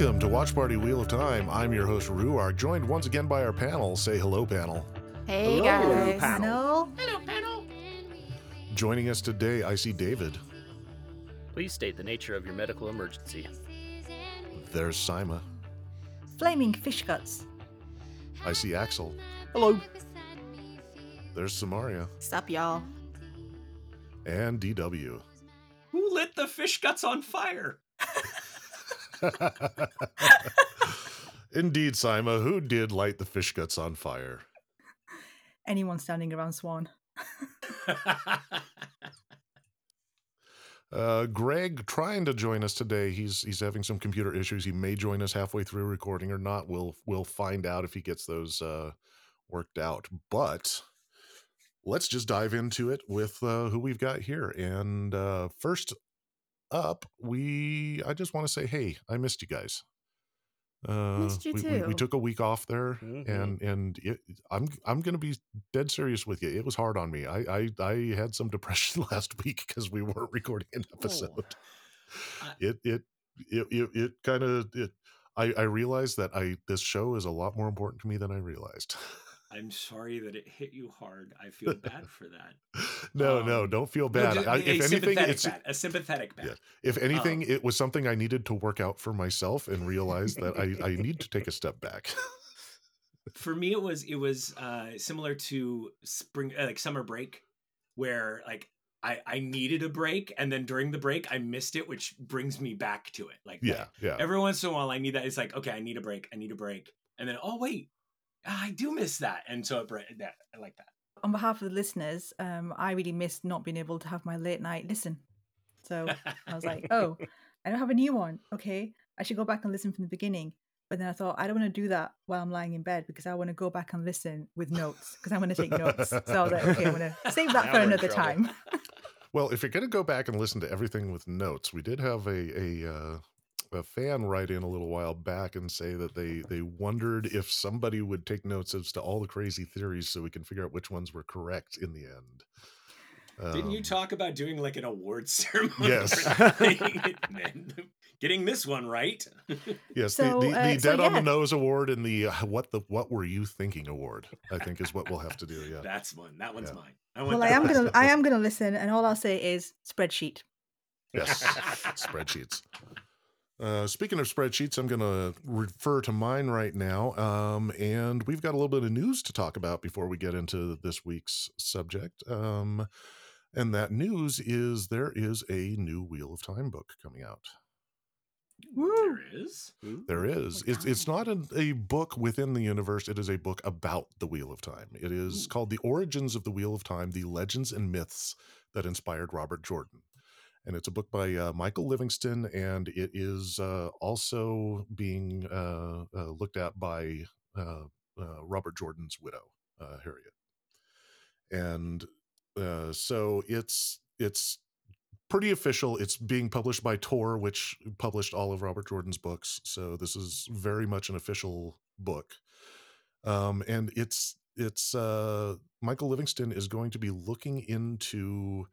Welcome to Watch Party Wheel of Time. I'm your host, Rhuarc, joined once again by our panel. Say hello, panel. Hey Hello, guys. Panel. Hello, panel. Joining us today, I see David. Please state the nature of your medical emergency. There's Saimma. Flaming fish guts. I see Axel. Hello. There's Samaria. Sup, y'all? And DW. Who lit the fish guts on fire? Indeed, Saimma, who did light the fish guts on fire? Anyone standing around Swan? Uh, Greg trying to join us today. He's he's having some computer issues. He may join us halfway through recording or not. We'll we'll find out if he gets those uh, worked out. But let's just dive into it with uh, who we've got here. And uh, first up, we I just want to say, hey, I missed you guys. Uh, Missed you we, we, we took a week off there, Mhm. and and it, I'm I'm gonna be dead serious with you. It was hard on me. I I, I had some depression last week because we weren't recording an episode. I- It it it it, it kind of it. I, I realized that I this show is a lot more important to me than I realized. I'm sorry that it hit you hard. I feel bad for that. no, no, Um, don't feel No, bad. just I, a if anything, it's bad. A sympathetic bad. Yeah. if anything, Um, it was something I needed to work out for myself and realize that I I need to take a step back. For me, it was it was uh, similar to spring, uh, like summer break, where like I I needed a break, and then during the break I missed it, which brings me back to it. Like yeah, yeah. every once in a while I need that. It's like okay, I need a break. I need a break, and then oh wait, I do miss that, and so it, br- that I like that. On behalf of the listeners, um, I really missed not being able to have my late night listen. So I was like, oh, I don't have a new one. Okay, I should go back and listen from the beginning. But then I thought I don't want to do that while I'm lying in bed because I want to go back and listen with notes because I'm going to take notes. So I was like, okay, I'm going to save that Now for we're another trouble. time. Well, if you're going to go back and listen to everything with notes, we did have a a, uh, a fan write in a little while back and say that they they wondered if somebody would take notes as to all the crazy theories so we can figure out which ones were correct in the end. Didn't you Um, talk about doing like an awards ceremony? Yes. for that? And Getting this one right. Yes, So, the, the, uh, the so Dead on the. Nose Award and the uh, what the what were you thinking award, I think is what we'll have to do. Yeah. That's one. That one's Yeah. mine. I want Well, I am one. gonna I am gonna listen, and all I'll say is spreadsheet. Yes, spreadsheets. Uh, speaking of spreadsheets, I'm going to refer to mine right now. Um, and we've got a little bit of news to talk about before we get into this week's subject. Um, and that news is there is a new Wheel of Time book coming out. Woo! There is. There is. It's it's not a, a book within the universe. It is a book about the Wheel of Time. It is Ooh. called The Origins of the Wheel of Time: The Legends and Myths That Inspired Robert Jordan. And it's a book by uh, Michael Livingston, and it is uh, also being uh, uh, looked at by uh, uh, Robert Jordan's widow, Harriet. And so it's it's pretty official. It's being published by Tor, which published all of Robert Jordan's books. So this is very much an official book. Um, and it's it's Michael Livingston is going to be looking into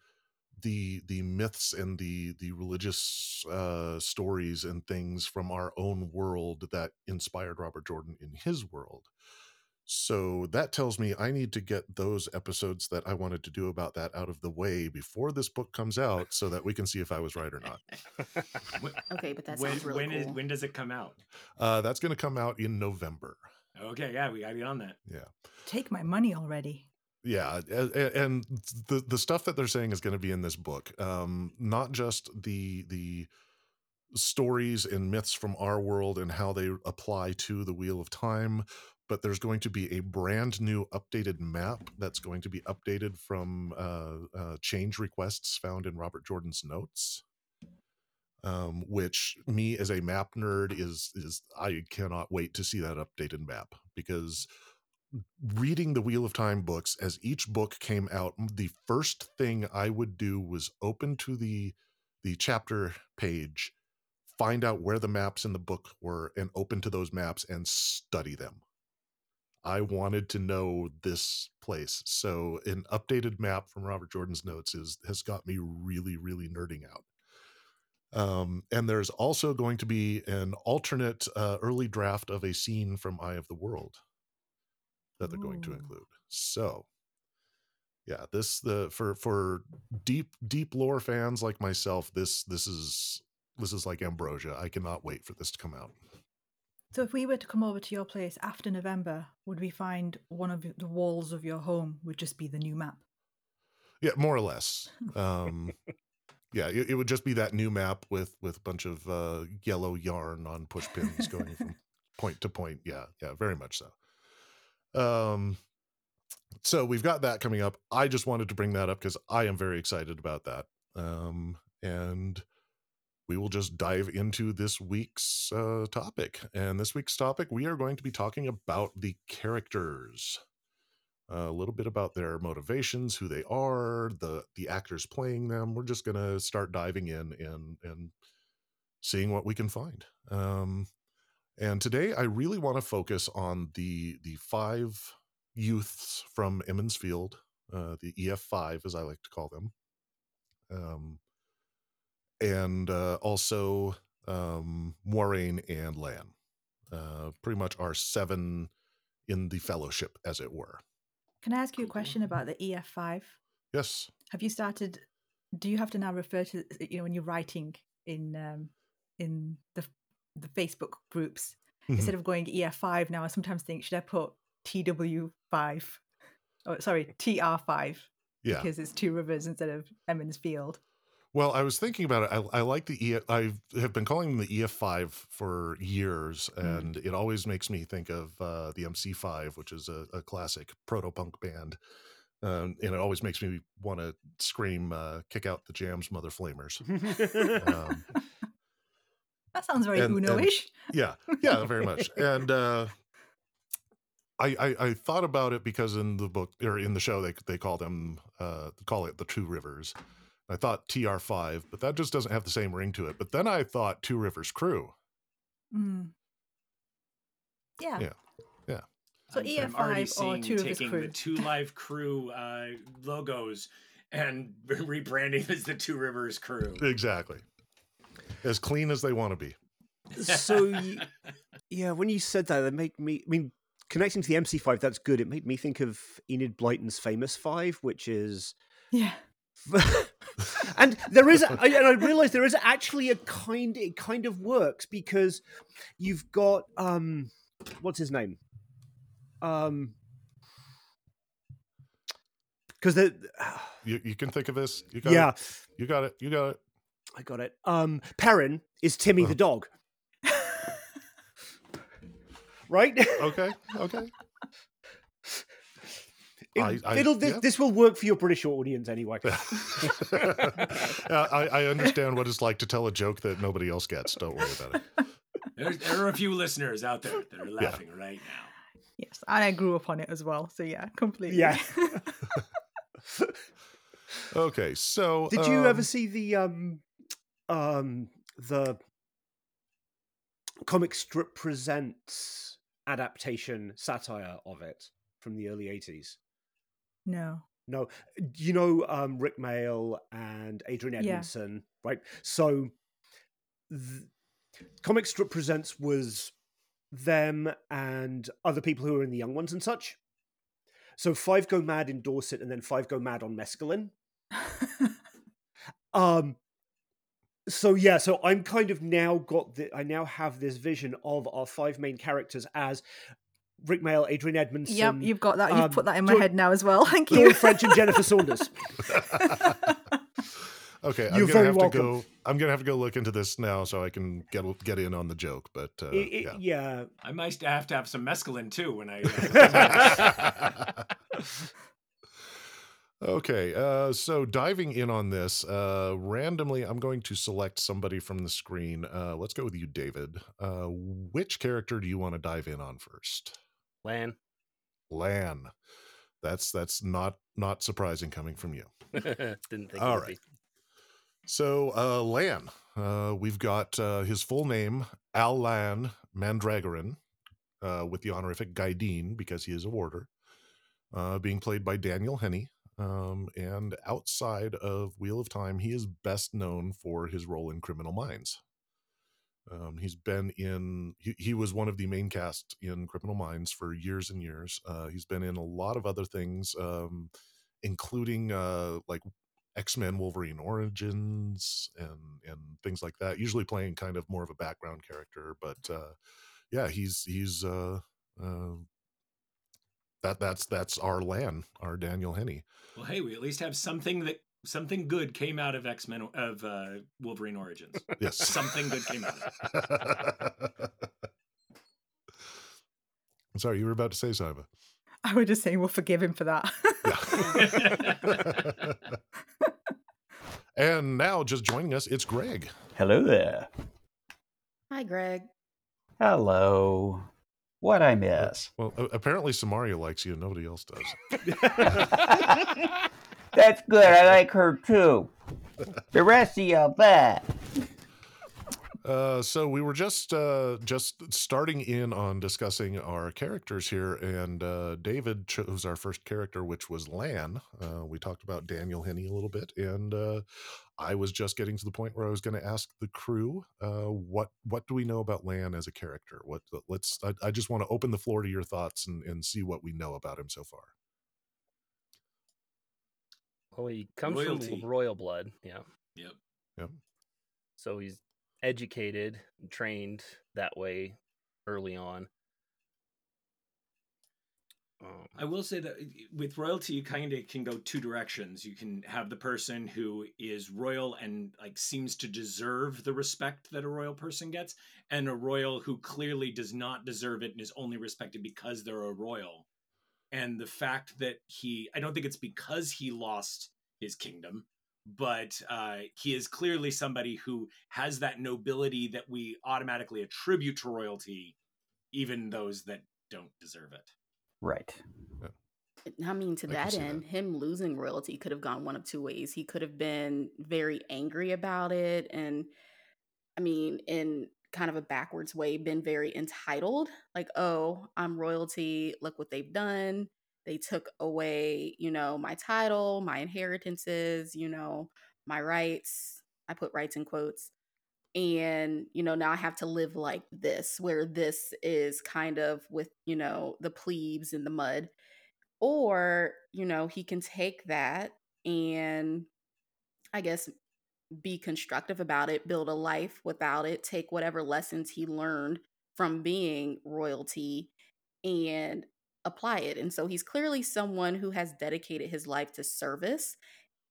the the myths and the the religious uh, stories and things from our own world that inspired Robert Jordan in his world. So that tells me I need to get those episodes that I wanted to do about that out of the way before this book comes out so that we can see if I was right or not. Okay, but that when sounds really when is- cool. when does it come out? Uh, that's going to come out in November. Okay, yeah, we gotta get on that. Yeah. Take my money already. Yeah, and the the stuff that they're saying is going to be in this book, um, not just the the stories and myths from our world and how they apply to the Wheel of Time, but there's going to be a brand new updated map that's going to be updated from uh, uh, change requests found in Robert Jordan's notes. Um, which me as a map nerd is is I cannot wait to see that updated map because reading the Wheel of Time books as each book came out, the first thing I would do was open to the the chapter page, find out where the maps in the book were, and open to those maps and study them. I wanted to know this place. So an updated map from Robert Jordan's notes is has got me really, really nerding out. Um, and there's also going to be an alternate uh, early draft of a scene from Eye of the World that they're going to include. So, yeah, this the for for deep deep lore fans like myself, this this is this is like ambrosia. I cannot wait for this to come out. So if we were to come over to your place after November, would we find one of the walls of your home would just be the new map? Yeah, more or less. Um, yeah, it, it would just be that new map with with a bunch of uh, yellow yarn on push pins going from point to point. Yeah, yeah, very much so. Um, so we've got that coming up. I just wanted to bring that up because I am very excited about that. Um, and we will just dive into this week's uh, topic. And this week's topic, we are going to be talking about the characters a little bit about their motivations, who they are, the the actors playing them. We're just gonna start diving in and and seeing what we can find. Um, and today, I really want to focus on the the five youths from Emond's Field, uh, the EF five, as I like to call them, um, and uh, also um, Moiraine and Lan. Uh, pretty much our seven in the fellowship, as it were. Can I ask you a question about the EF5? Yes. Have you started? Do you have to now refer to you know when you're writing in um, in the the Facebook groups Mhm. instead of going EF5 now? I sometimes think should I put TW5? Oh, sorry, TR5 Yeah. because it's Two Rivers instead of Emond's Field. Well, I was thinking about it. I, I like the E. I have been calling them the EF5 for years, Mm. and it always makes me think of uh, the MC5, which is a, a classic proto punk band. Um, and it always makes me want to scream, uh, "Kick out the Jams, mother flamers!" Um, That sounds very And- and- Uno-ish. yeah yeah very much and uh I, I i thought about it because in the book or in the show they they call them uh call it the two rivers i thought tr5 but that just doesn't have the same ring to it but then i thought two rivers crew Mm. Yeah. Yeah. Yeah. So I'm- I'm already EF5 or seeing Two Rivers taking Crew. the Two Live Crew uh, logos and rebranding as the Two Rivers Crew. exactly as clean as they want to be so y- yeah, when you said that, it made me. I mean, connecting to the MC5, that's good. It made me think of Enid Blyton's famous five, which is. Yeah. and there is, I, and I realized there is actually a kind. It kind of works because you've got um, what's his name, um, because the you, you can think of this you got yeah, it you got it you got it I got it. Um, Perrin is Timmy Uh-huh. the dog, right? okay okay It, I- it'll, thi- yeah. This will work for your British audience anyway. I, I understand what it's like to tell a joke that nobody else gets don't worry about it There's, there are a few listeners out there that are laughing right now. Yes, and I grew up on it as well. So yeah, completely. Yeah. okay so Did you ever um, see the um um the comic strip presents adaptation satire of it from the early 80s? no. No, you know um, Rik Mayall and Adrian Yeah. Edmondson, right? So, Comic Strip Presents was them and other people who are in the Young Ones and such. So Five Go Mad in Dorset and then Five Go Mad on Mescaline. Um. So yeah, so I'm kind of now got the I now have this vision of our five main characters as Rik Mayall, Adrian Edmondson, yep, you've got that. You've um, put that in my Dawn- head now as well. Thank Dawn you. French, and Jennifer Saunders. okay, I'm You're gonna very have welcome. to go. I'm gonna have to go look into this now so I can get get in on the joke. But uh, I- I- yeah. yeah. I might have to have some mescaline too when I. Uh, okay, uh, so diving in on this, uh, randomly, I'm going to select somebody from the screen. Uh, let's go with you, David. Uh, which character do you want to dive in on first? Lan. Lan. That's that's not not surprising coming from you. Didn't think All it right. be. So, uh, Lan, uh, we've got uh, his full name, al'Lan Mandragoran, uh, with the honorific Gaidin because he is a warder, uh, being played by Daniel Henney. Um, and outside of Wheel of Time, he is best known for his role in Criminal Minds. Um, he's been in, he, he was one of the main cast in Criminal Minds for years and years. Uh, he's been in a lot of other things, um, including uh, like X Men Wolverine Origins and, and things like that, usually playing kind of more of a background character. But uh, yeah, he's, he's, uh, uh, that that's that's our Lan, our Daniel Henney. Well, hey, we at least have something that something good came out of X Men of uh, Wolverine Origins. Yes, something good came out of it. I'm sorry, you were about to say Simon. I was just saying we'll forgive him for that. and now, just joining us, it's Greg. Hello there. Hi, Greg. Hello. What I miss? Well, apparently Samaria likes you, and nobody else does. That's good. I like her too. The rest of y'all bad. Uh, so we were just uh, just starting in on discussing our characters here, and uh, David chose our first character, which was Lan. Uh, we talked about Daniel Henney a little bit, and uh, I was just getting to the point where I was going to ask the crew, uh, what what do we know about Lan as a character? What let's I, I just want to open the floor to your thoughts and, and see what we know about him so far. Well, he comes Royalty. from royal blood. Yeah. Yep. Yep. So he's educated and trained that way early on. Um, I will say that with royalty, you kind of can go two directions. You can have the person who is royal and like seems to deserve the respect that a royal person gets, and a royal who clearly does not deserve it and is only respected because they're a royal. And the fact that he, I don't think it's because he lost his kingdom but uh, he is clearly somebody who has that nobility that we automatically attribute to royalty, even those that don't deserve it. Right. I mean, to I that end, that. him losing royalty could have gone one of two ways. He could have been very angry about it, and I mean, in kind of a backwards way, been very entitled. Like, oh, I'm royalty. Look what they've done. They took away, you know, my title, my inheritances, you know, my rights. I put rights in quotes. And, you know, now I have to live like this, where this is kind of with, you know, the plebes in the mud. Or, you know, he can take that and I guess be constructive about it, build a life without it, take whatever lessons he learned from being royalty and apply it. And so he's clearly someone who has dedicated his life to service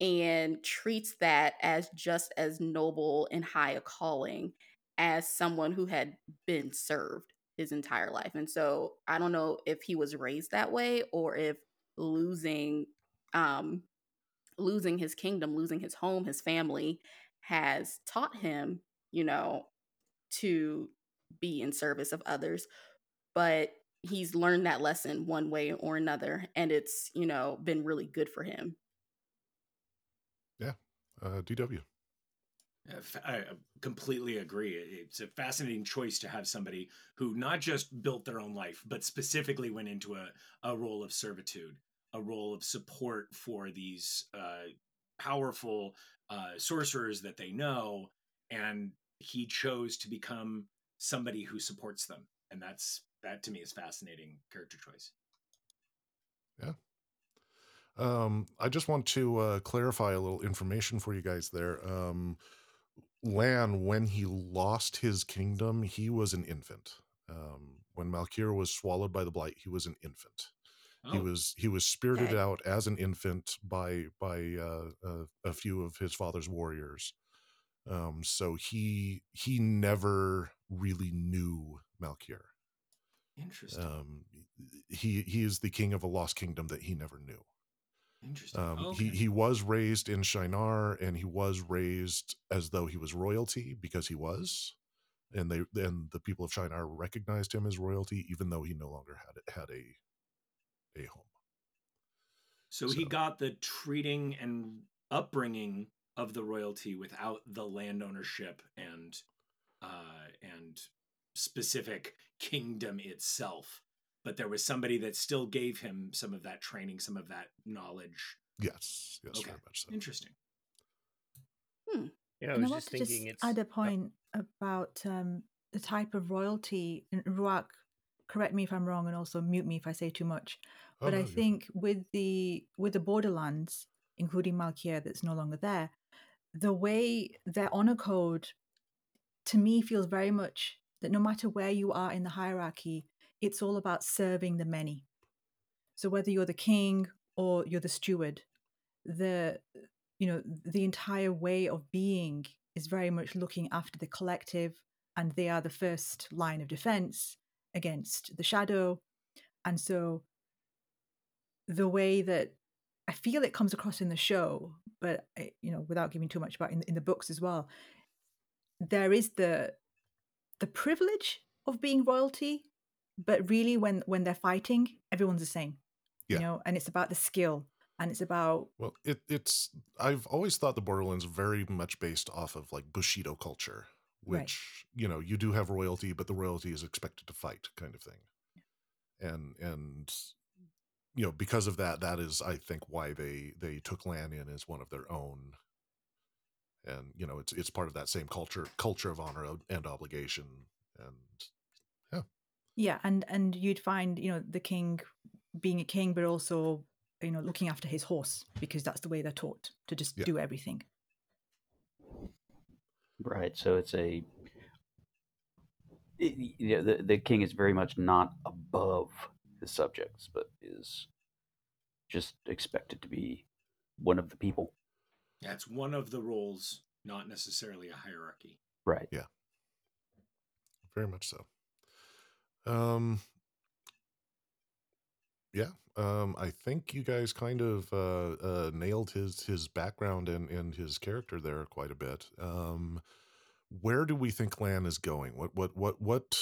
and treats that as just as noble and high a calling as someone who had been served his entire life. And so I don't know if he was raised that way or if losing um losing his kingdom, losing his home, his family has taught him, you know, to be in service of others. But he's learned that lesson one way or another and it's you know been really good for him yeah uh dw I completely agree. It's a fascinating choice to have somebody who not just built their own life, but specifically went into a, a role of servitude, a role of support for these uh, powerful uh, sorcerers that they know. And he chose to become somebody who supports them. And that's that to me is fascinating character choice. Yeah. Um, I just want to uh, clarify a little information for you guys there. Um, Lan, when he lost his kingdom, he was an infant. Um, when Malkier was swallowed by the blight, he was an infant. Oh. He was he was spirited okay. out as an infant by by uh, uh, a few of his father's warriors. Um, so he he never really knew Malkier. Interesting. Um, he he is the king of a lost kingdom that he never knew. Interesting. Um, okay. He he was raised in Shienar, and he was raised as though he was royalty because he was, and they and the people of Shienar recognized him as royalty, even though he no longer had had a a home. So, so he got the treating and upbringing of the royalty without the land ownership and uh, and specific kingdom itself but there was somebody that still gave him some of that training some of that knowledge Yes, yes, Okay. very much so. Interesting. Yeah, I And was I just want to thinking just it's add a oh, point about um, the type of royalty. And Rhuarc, correct me if I'm wrong, and also mute me if I say too much. Oh, But no, I you're fine. think with the with the Borderlands, including Malkier, that's no longer there, the way their honor code, to me, feels very much that no matter where you are in the hierarchy, it's all about serving the many. So whether you're the king or you're the steward, the you know the entire way of being is very much looking after the collective and they are the first line of defense against the shadow and so the way that i feel it comes across in the show but I- you know without giving too much about in, in the books as well there is the the privilege of being royalty but really when when they're fighting everyone's the same Yeah. you know and it's about the skill and it's about Well, it, it's I've always thought the Borderlands very much based off of like Bushido culture, Right. which you know you do have royalty, but the royalty is expected to fight, kind of thing. And and you know because of that, that is I think why they they took Lan in as one of their own. And you know it's it's part of that same culture culture of honor and obligation, and Yeah, and and you'd find you know the king being a king, but also you know looking after his horse because that's the way they're taught to just Yeah. do everything. Right. So it's a. It, you know, the the king is very much not above his subjects, but is just expected to be one of the people. Yeah, it's one of the roles, not necessarily a hierarchy. Right. Yeah. Very much so. Um, yeah, um, I think you guys kind of uh, uh, nailed his his background and and his character there quite a bit. Um, where do we think Lan is going? What what what what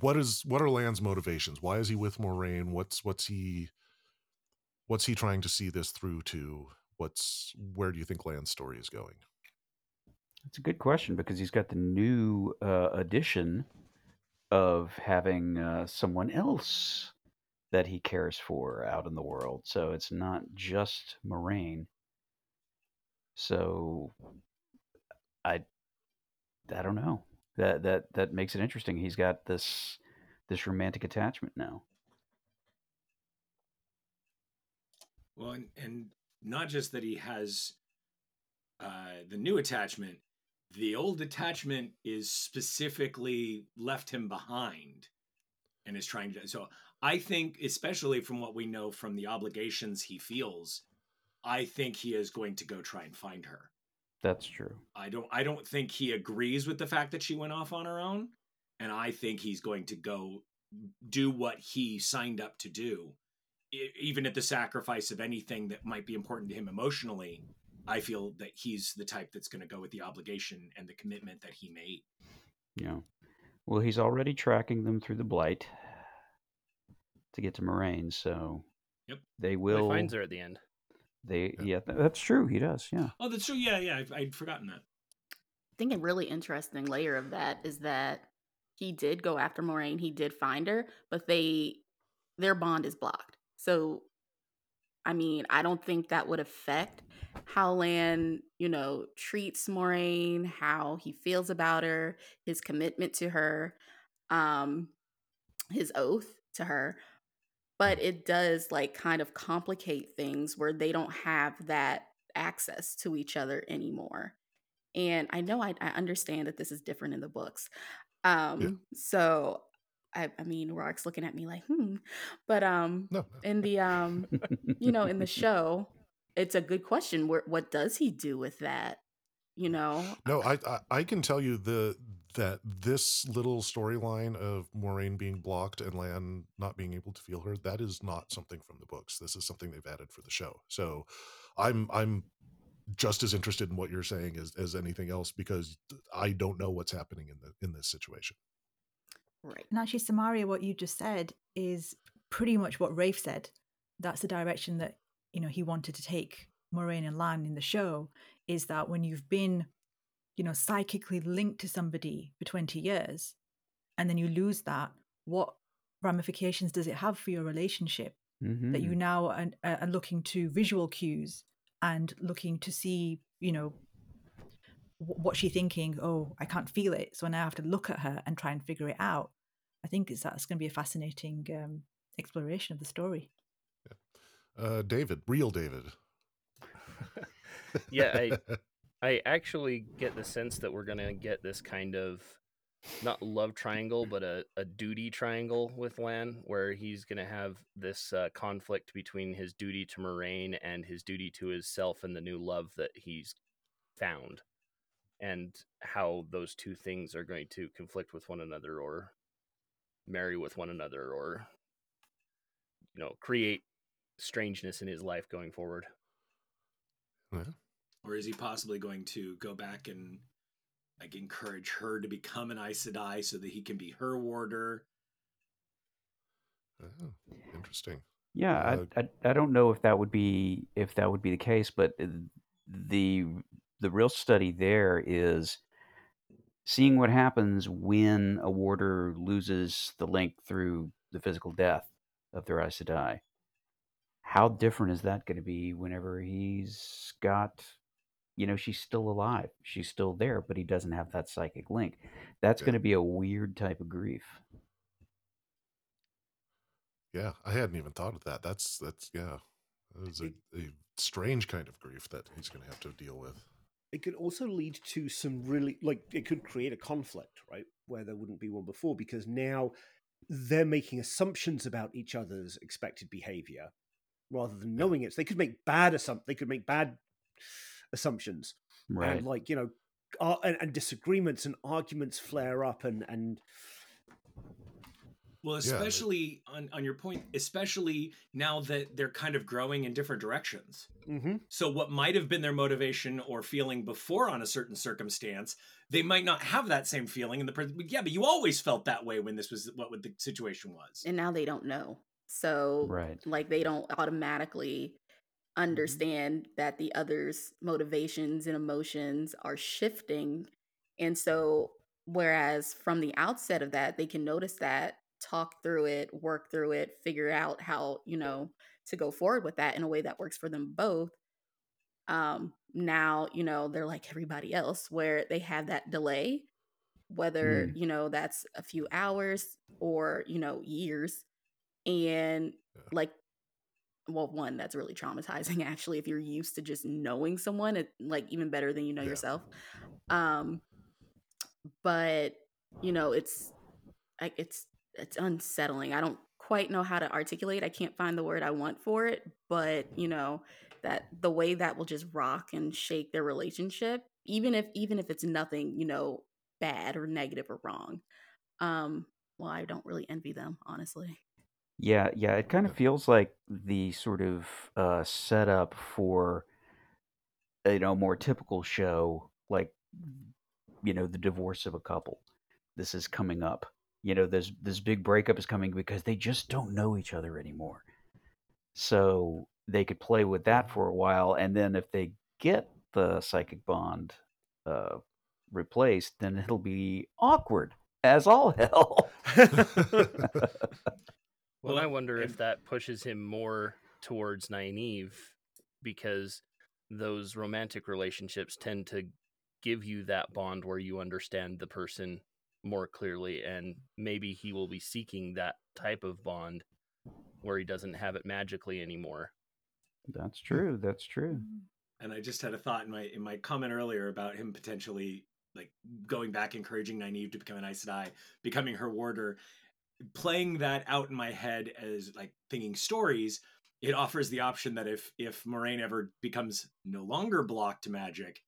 what is what are Lan's motivations? Why is he with Moiraine? What's what's he what's he trying to see this through to? What's where do you think Lan's story is going? It's a good question because he's got the new uh, addition of having uh, someone else that he cares for out in the world. So it's not just Moiraine. So I I don't know. That that that makes it interesting. He's got this this romantic attachment now. Well, and, and not just that he has uh, the new attachment, the old attachment is specifically left him behind and is trying to. So I think, especially from what we know from the obligations he feels, I think he is going to go try and find her. That's true. I don't I don't think he agrees with the fact that she went off on her own and I think he's going to go do what he signed up to do even at the sacrifice of anything that might be important to him emotionally. I feel that he's the type that's going to go with the obligation and the commitment that he made. Yeah. Well, he's already tracking them through the blight to get to Moiraine, so Yep. they will. he finds her at the end. They Yeah. yeah, that's true. He does. Yeah. Oh, that's true. Yeah, yeah, I, I'd forgotten that. I think a really interesting layer of that is that he did go after Moiraine, he did find her, but they their bond is blocked. So I mean, I don't think that would affect how Lan, you know, treats Moiraine, how he feels about her, his commitment to her, um, his oath to her. But it does like kind of complicate things where they don't have that access to each other anymore. And I know I, I understand that this is different in the books. Um, so I, I mean, Rock's looking at me like, hmm. But um No, no. in the um you know, in the show, it's a good question. Where what does he do with that? You know? No, I, I I can tell you the that this little storyline of Moiraine being blocked and Lan not being able to feel her that is not something from the books. This is something they've added for the show. So, I'm I'm just as interested in what you're saying as as anything else because I don't know what's happening in the in this situation. Right. And actually, Samaria, what you just said is pretty much what Rafe said. That's the direction that you know he wanted to take Moiraine and Lan in the show. Is that when you've been, you know, psychically linked to somebody for twenty years, and then you lose that, what ramifications does it have for your relationship? that you Mhm. now are, are looking to visual cues and looking to see, you know, what's she thinking? Oh, I can't feel it, so now I have to look at her and try and figure it out. I think it's that's going to be a fascinating um, exploration of the story. Uh, David, real David. yeah, I I actually get the sense that we're gonna get this kind of not love triangle, but a, a duty triangle with Lan, where he's gonna have this uh, conflict between his duty to Moiraine and his duty to himself and the new love that he's found, and how those two things are going to conflict with one another or marry with one another or you know create strangeness in his life going forward. Yeah. Or is he possibly going to go back and like encourage her to become an Aes Sedai so that he can be her warder? Oh, interesting. Yeah, Uh, I, I I don't know if that would be if that would be the case, but uh, the the real study there is seeing what happens when a warder loses the link through the physical death of their Aes Sedai. How different is that going to be whenever he's got, you know, she's still alive, she's still there, but he doesn't have that psychic link. That's Yeah. going to be a weird type of grief. Yeah, I hadn't even thought of that. That's that's yeah, that is a, a strange kind of grief that he's going to have to deal with. It could also lead to some really like it could create a conflict right where there wouldn't be one before because now they're making assumptions about each other's expected behavior rather than knowing it. So they could make bad assump they could make bad assumptions. Right. and like you know uh, and, and disagreements and arguments flare up and and Well, Yeah, especially on, on your point, especially now that they're kind of growing in different directions. Mhm. So, what might have been their motivation or feeling before on a certain circumstance, they might not have that same feeling in the present. Yeah, but you always felt that way when this was what the situation was. and now they don't know so Right. like they don't automatically understand that the other's motivations and emotions are shifting and so whereas from the outset of that they can notice that talk through it work through it figure out how you know to go forward with that in a way that works for them both. Um now you know they're like everybody else where they have that delay whether you know that's a few hours or you know years. And like well one that's really traumatizing actually if you're used to just knowing someone it like even better than you know Yeah. yourself. Um but you know it's like it's it's unsettling i don't quite know how to articulate i can't find the word i want for it but you know that the way that will just rock and shake their relationship even if even if it's nothing you know bad or negative or wrong um well i don't really envy them honestly Yeah, yeah, it kind of feels like the sort of uh, setup for you know more typical show, like you know the divorce of a couple. This is coming up. You know, this this big breakup is coming because they just don't know each other anymore. So they could play with that for a while, and then if they get the psychic bond uh, replaced, then it'll be awkward as all hell. Well, Well, I wonder if that pushes him more towards Nynaeve because those romantic relationships tend to give you that bond where you understand the person more clearly, and maybe he will be seeking that type of bond where he doesn't have it magically anymore. That's true. That's true. Mm-hmm. and I just had a thought in my in my comment earlier about him potentially like going back, encouraging Nynaeve to become an Aes Sedai, becoming her warder, playing that out in my head as like thinking stories. It offers the option that if if Moiraine ever becomes no longer blocked to magic,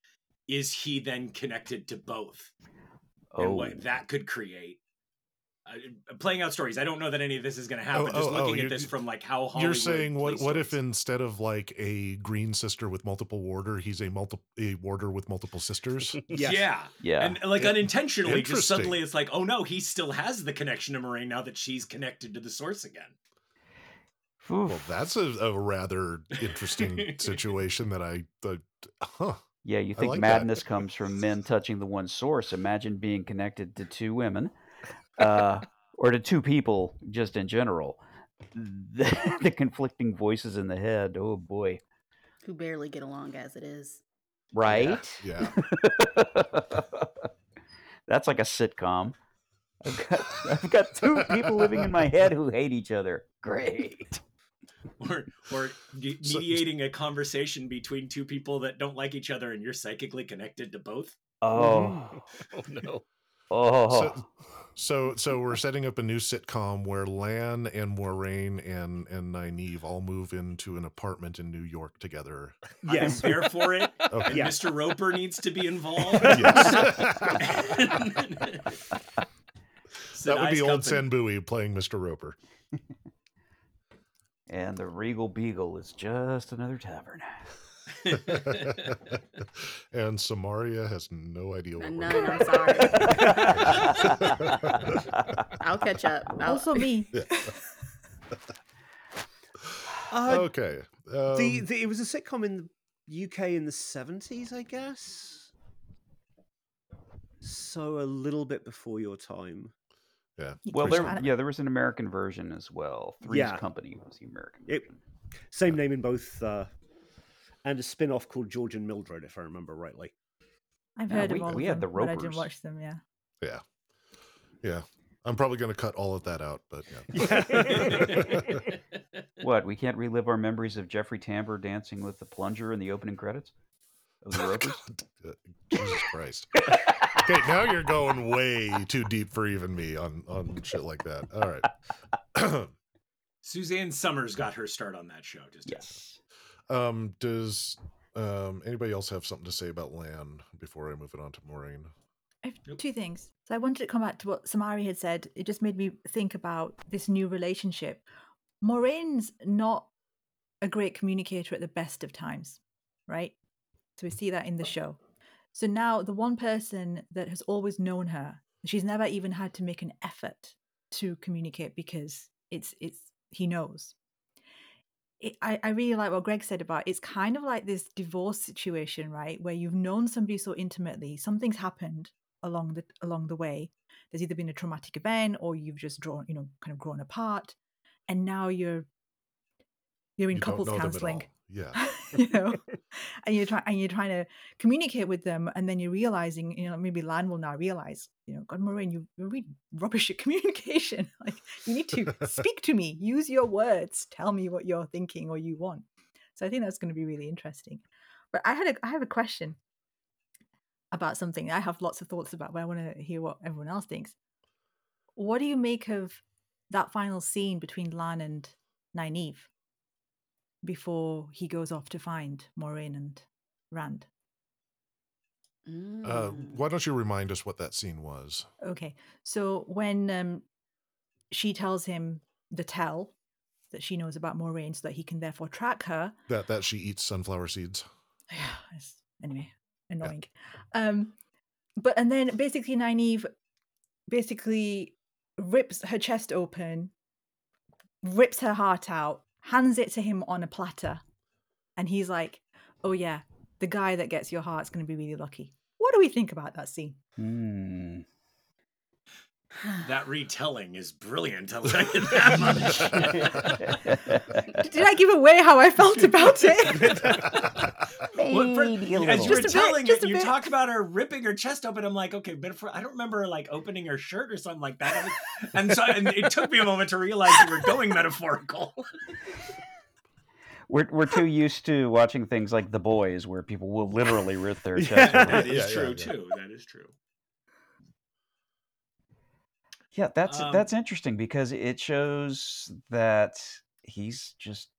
is he then connected to both? And Oh, what that could create. Uh, playing out stories. I don't know that any of this is going to happen. Oh, just oh, oh, looking you're- at this from like how Hollywood You're saying what? plays What if instead of like a green sister with multiple warder, he's a multiple a warder with multiple sisters? Yes. Yeah. yeah. And like In- unintentionally, just suddenly it's like, oh no, he still has the connection to Moiraine now that she's connected to the source again. Oof. well, that's a, a rather interesting situation that I, uh, huh? Yeah, you think like madness comes from men touching the one source. Imagine being connected to two women, uh, or to two people just in general. the, the conflicting voices in the head. Oh boy, Who barely get along as it is. right? Yeah. That's like a sitcom. I've got, I've got two people living in my head who hate each other. Great. or or ge- mediating a conversation between two people that don't like each other and you're psychically connected to both Oh, Oh no. oh. So, so, so we're setting up a new sitcom where Lan and Moiraine and and Nynaeve all move into an apartment in New York together. Yes. i'm there for it Okay. and Yeah. mr roper needs to be involved Yes. that would be old company. Senbui playing Mr. Roper. And the Regal Beagle is just another tavern. and Samaria has no idea what None, we're I'm sorry. I'll catch up. I'll- Also me. Yeah. Uh, okay. Um, the, the it was a sitcom in the UK in the seventies, I guess. So a little bit before your time. Well, Chris- there, yeah, there was an American version as well. Three's Yeah. Company was the American It- version. Same name in both, uh, and a spin off called George and Mildred, if I remember rightly. I've Yeah, heard we- of all we of had them, the but I didn't watch them. Yeah. yeah. Yeah. I'm probably going to cut all of that out, but yeah. What? We can't relive our memories of Jeffrey Tambor dancing with the plunger in the opening credits of the Ropers. Uh, Jesus Christ. Okay, now you're going way too deep for even me on on shit like that. All right. Suzanne Somers got her start on that show just yes. um, does um, anybody else have something to say about Lan before I move it on to Moiraine? I have Nope. two things. So I wanted to come back to what Samari had said. It just made me think about this new relationship. Moiraine's not a great communicator at the best of times, right? So we see that in the show. So now the one person that has always known her, she's never even had to make an effort to communicate because it's it's he knows. It, I, I really like what Greg said about it's kind of like this divorce situation, right? Where you've known somebody so intimately, something's happened along the along the way. There's either been a traumatic event or you've just drawn, you know, kind of grown apart, and now you're you're in You couples know them at counseling. Yeah. you know? And you're trying and you're trying to communicate with them and then you're realizing you know maybe lan will now realize you know god Moiraine you- you're really rubbish at communication. Like you need to speak to me. Use your words. Tell me what you're thinking or you want. So i think that's going to be really interesting. But i had a i have a question about something. I have lots of thoughts about but i want to hear what everyone else thinks. What do you make of that final scene between lan and Nynaeve before he goes off to find Moiraine and Rand. Uh, Mm. why don't you remind us what that scene was? Okay, so when um, she tells him the tell that she knows about Moiraine so that he can therefore track her. That that she eats sunflower seeds. Yeah, it's, anyway, annoying. Um, but and then basically Nynaeve basically rips her chest open, rips her heart out, hands it to him on a platter, and he's like, "Oh yeah, the guy that gets your heart's going to be really lucky." What do we think about that scene? Hmm. That retelling is brilliant i'll tell you that much Did I give away how I felt about it? What for- Maybe a as you were Just a bit, telling it, you bit. talk about her ripping her chest open. I'm like, okay, but for, I don't remember like opening her shirt or something like that. Was- and so and it took me a moment to realize you were going metaphorical. We're we're too used to watching things like The Boys, where people will literally rip their chest. Yeah. open. that is Yeah, yeah, true yeah. too. That is true. Yeah, that's Um, that's interesting because it shows that he's just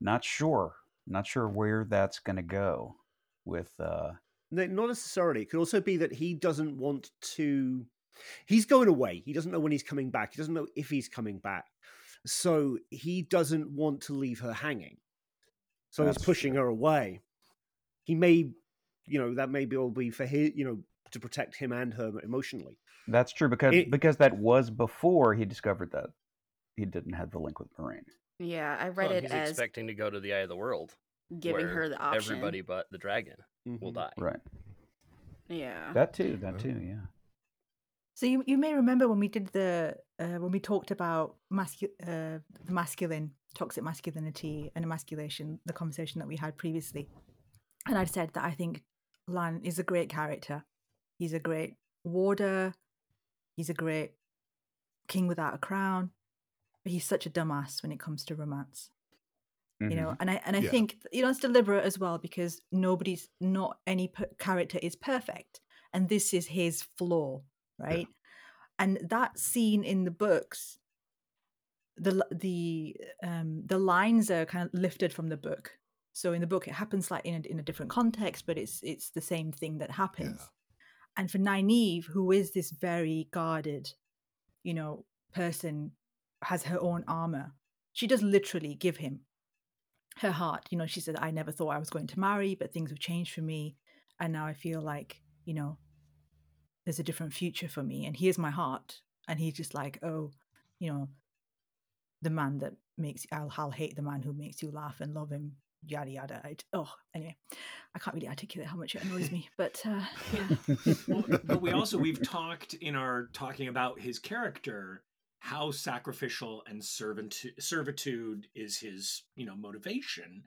not sure, not sure where that's going to go with. uh No, not necessarily. It could also be that he doesn't want to. He's going away. He doesn't know when he's coming back. He doesn't know if he's coming back. So he doesn't want to leave her hanging. So he's pushing her away. He may, you know, that may be all be for his, you know, to protect him and her emotionally. That's true because It- because that was before he discovered that he didn't have the link with Moiraine. Yeah, I read Well, it he's as expecting to go to the eye of the world, giving her the option. Everybody but the dragon will Mhm. die. Right. Yeah. That too. That too. Yeah. So you you may remember when we did the uh, when we talked about mascu- uh, the masculine, toxic masculinity and emasculation, the conversation that we had previously, and I'd said that I think Lan is a great character. He's a great warder. He's a great king without a crown. But he's such a dumbass when it comes to romance. You Mhm. know, and I and I Yeah. think you know it's deliberate as well because nobody's not any per- character is perfect, and this is his flaw, right? And that scene in the books, the the um the lines are kind of lifted from the book. So in the book, it happens like in a, in a different context, but it's it's the same thing that happens. And for Nynaeve, who is this very guarded, you know, person, has her own armor. She does literally give him her heart. You know, she said, "I never thought I was going to marry, but things have changed for me, and now I feel like you know, there's a different future for me, and here's my heart." And he's just like, "Oh, you know, the man that makes I'll, I'll hate the man who makes you laugh and love him." Yada yada. I, oh, anyway, I can't really articulate how much it annoys me, but uh, yeah. well, but we also we've talked in our talking about his character how sacrificial and servitude, servitude is his you know motivation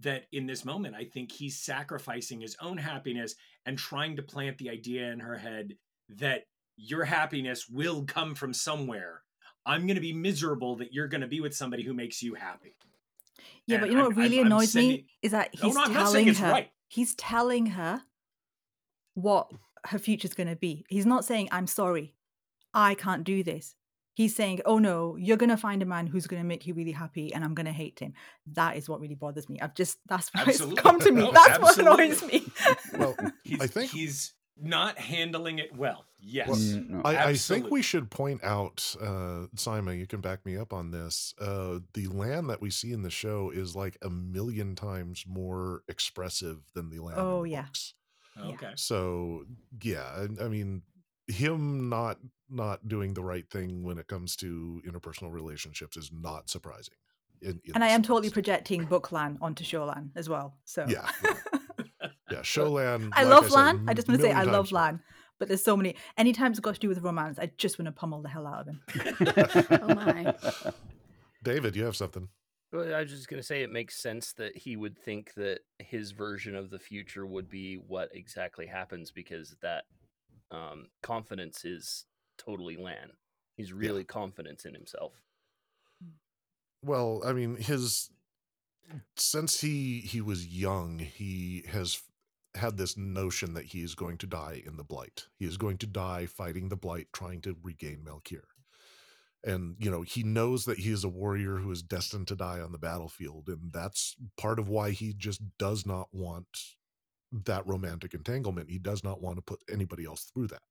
that in this moment i think he's sacrificing his own happiness and trying to plant the idea in her head that your happiness will come from somewhere i'm going to be miserable that you're going to be with somebody who makes you happy Yeah, And but you know I'm- what really I'm- I'm annoys sending- me is that he's no, I'm not saying telling her right. he's telling her what her future's going to be. He's not saying I'm sorry, I can't do this. He's saying, "Oh no, you're going to find a man who's going to make you really happy, and I'm going to hate him." That is what really bothers me. I've just that's why Absolutely. it's come to me. No, that's what annoys me. Well, he's, I think he's not handling it well yes Well, Mm, no. I, I think we should point out, uh, Saimma, you can back me up on this. Uh, the Lan that we see in the show is like a million times more expressive than the Lan Oh, in the yeah. books. okay So yeah, I, I mean, him not not doing the right thing when it comes to interpersonal relationships is not surprising. In, in and I this am totally sense. projecting Booklan onto Shoreland as well. So Yeah, yeah. Showland. I like love said, Lan. I just want to say I love times more. Lan. But there's so many. Anytime it's got to do with romance, I just want to pummel the hell out of him. Oh my. David, you have something. Well, I was just going to say it makes sense that he would think that his version of the future would be what exactly happens because that um, confidence is totally Lan. He's really confident in himself. Well, I mean, his since he he was young, he has had this notion that he is going to die in the blight. He is going to die fighting the blight, trying to regain Malkier. And you know, he knows that he is a warrior who is destined to die on the battlefield, and that's part of why he just does not want that romantic entanglement. He does not want to put anybody else through that.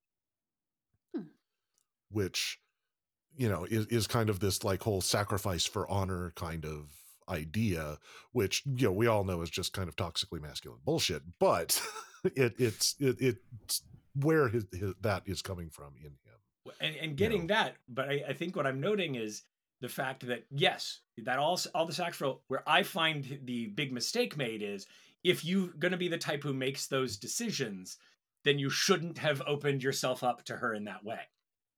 Hmm. Which you know is, is kind of this like whole sacrifice for honor kind of idea which you know we all know is just kind of toxically masculine bullshit but it it's it, it's where his, his that is coming from in him and, and getting that but I, I think what i'm noting is the fact that yes that all all the sacrificial where i find the big mistake made is if you're going to be the type who makes those decisions then you shouldn't have opened yourself up to her in that way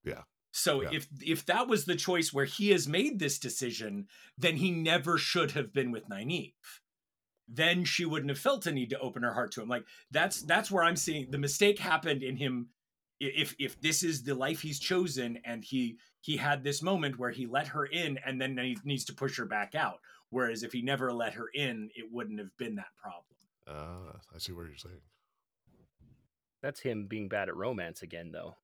Yeah. So Yeah. if if that was the choice where he has made this decision then he never should have been with Nynaeve. Then she wouldn't have felt a need to open her heart to him. Like that's that's where i'm seeing the mistake happened in him. If if this is the life he's chosen and he he had this moment where he let her in and then he needs to push her back out. Whereas if he never let her in it wouldn't have been that problem. Uh i see what you're saying. That's him being bad at romance again, though.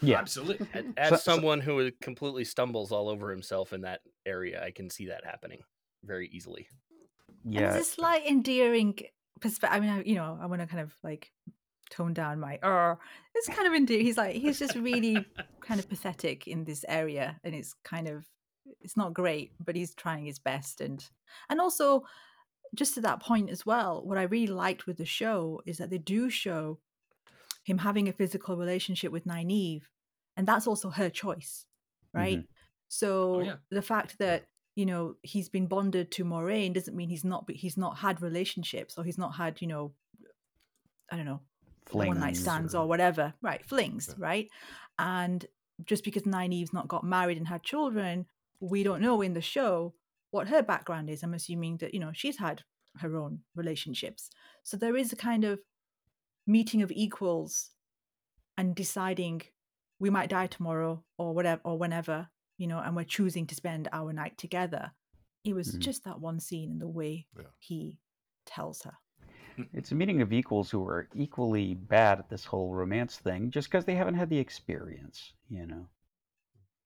Yeah. absolutely As, So- as so- someone who completely stumbles all over himself in that area, I can see that happening very easily. And Yeah. there's a slight endearing perspective. I mean, I, you know, I want to kind of like tone down my or it's kind of endearing. He's like he's just really kind of pathetic in this area, and it's kind of it's not great, but he's trying his best, and and also just to that point as well. What I really liked with the show is that they do show him having a physical relationship with Nynaeve, and that's also her choice, right? Mm-hmm. So oh, yeah. the fact that you know he's been bonded to Moiraine doesn't mean he's not he's not had relationships or he's not had you know I don't know one night Flings stands or- or whatever right flings Yeah. right and just because Nynaeve's not got married and had children, we don't know in the show what her background is. I'm assuming that, you know, she's had her own relationships. So there is a kind of meeting of equals and deciding we might die tomorrow or whatever or whenever, you know, and we're choosing to spend our night together. It was Mhm. just that one scene and the way Yeah. he tells her. It's a meeting of equals who are equally bad at this whole romance thing just because they haven't had the experience, you know?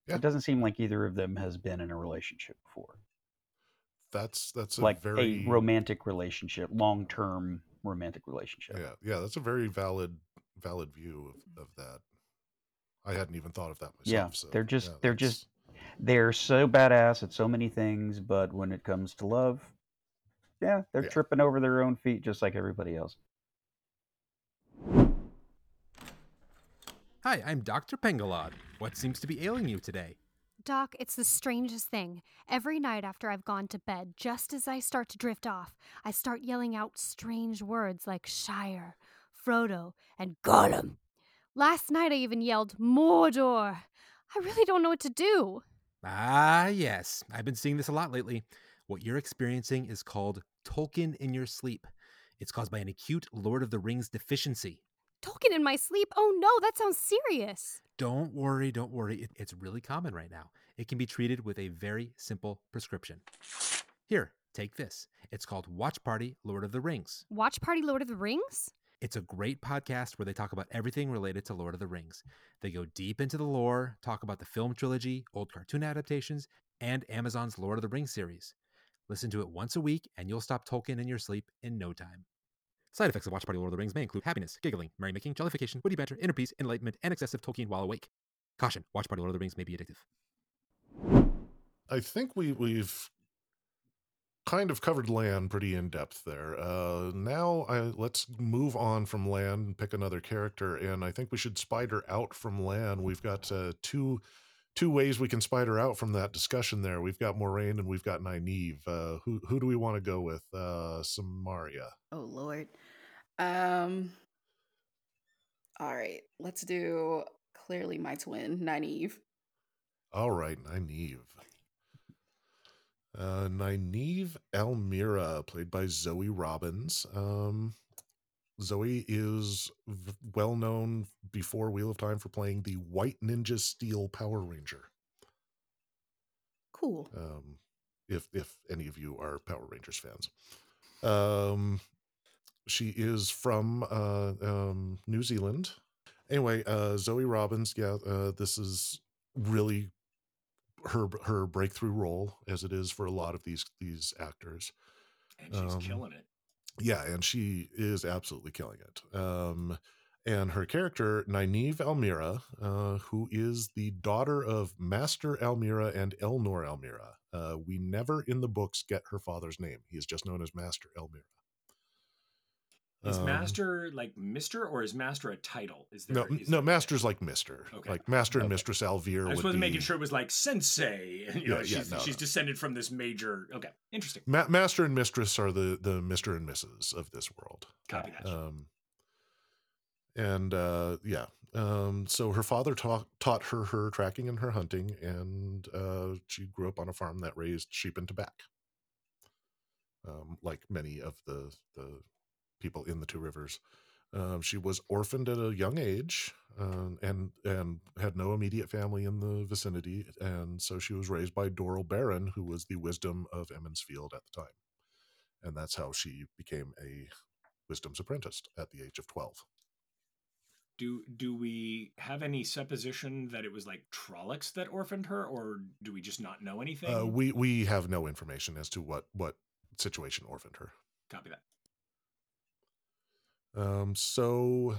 Yeah. It doesn't seem like either of them has been in a relationship before. That's that's a like very a romantic relationship, long term romantic relationship. yeah yeah that's a very valid valid view of, mm-hmm. of that. I hadn't even thought of that myself. Yeah, so, they're just yeah, they're just they're so badass at so many things, but when it comes to love, yeah, they're Yeah. tripping over their own feet just like everybody else. Hi, I'm Dr. Pengalod. What seems to be ailing you today? Doc, it's the strangest thing. Every night after I've gone to bed, just as I start to drift off, I start yelling out strange words like Shire, Frodo, and Gollum. Last night I even yelled Mordor. I really don't know what to do. Ah, yes. I've been seeing this a lot lately. What you're experiencing is called Tolkien in your sleep. It's caused by an acute Lord of the Rings deficiency. Tolkien in my sleep? Oh no, that sounds serious. Don't worry, don't worry. It, it's really common right now. It can be treated with a very simple prescription. Here, take this. It's called Watch Party Lord of the Rings. Watch Party Lord of the Rings? It's a great podcast where they talk about everything related to Lord of the Rings. They go deep into the lore, talk about the film trilogy, old cartoon adaptations, and Amazon's Lord of the Rings series. Listen to it once a week, and you'll stop Tolkien in your sleep in no time. Side effects of Watch Party Lord of the Rings may include happiness, giggling, merrymaking, jollification, witty banter, inner peace, enlightenment, and excessive Tolkien while awake. Caution: Watch Party Lord of the Rings may be addictive. I think we we've kind of covered Lan pretty in depth there. Uh, now I, let's move on from Lan and pick another character, and I think we should spider out from Lan. We've got uh, two two ways we can spider out from that discussion. There, we've got Moiraine and we've got Nynaeve. Uh, who who do we want to go with? Uh, Samaria. Oh Lord. Um. All right, let's do clearly my twin, Nynaeve. All right, Nynaeve. Uh, Nynaeve al'Meara, played by Zoe Robins. Um, Zoe is v- well known before Wheel of Time for playing the White Ninja Steel Power Ranger. Cool. Um, if if any of you are Power Rangers fans, um, she is from uh, um, New Zealand. Anyway, uh, Zoe Robins. Yeah, uh, this is really her her breakthrough role, as it is for a lot of these these actors. And she's Um, killing it. Yeah, and she is absolutely killing it. Um, and her character, Nynaeve al'Meara, uh, who is the daughter of Master al'Meara and Elnor al'Meara. Uh, we never in the books get her father's name. He is just known as Master al'Meara. Is Um, master like Mister or is master a title? Is there? No, is no, there- Master's like Mister, Okay. like Master and Okay. Mistress al'Vere. I just wasn't making sure it was like sensei. You know, Yeah, yeah, she's, no, she's no. descended from this major. Okay, interesting. Ma- Master and Mistress are the the Mister and Mrs. of this world. Copy that. Um, and uh, yeah, um, so her father taught taught her her tracking and her hunting, and uh, she grew up on a farm that raised sheep and tobacco, um, like many of the the people in the Two Rivers. Um, she was orphaned at a young age, um, and and had no immediate family in the vicinity, and so she was raised by Doral Barran, who was the wisdom of Emond's Field at the time, and that's how she became a wisdom's apprentice at the age of 12 do do we have any supposition that it was like Trollocs that orphaned her, or do we just not know anything? uh, we we have no information as to what what situation orphaned her Copy that. Um so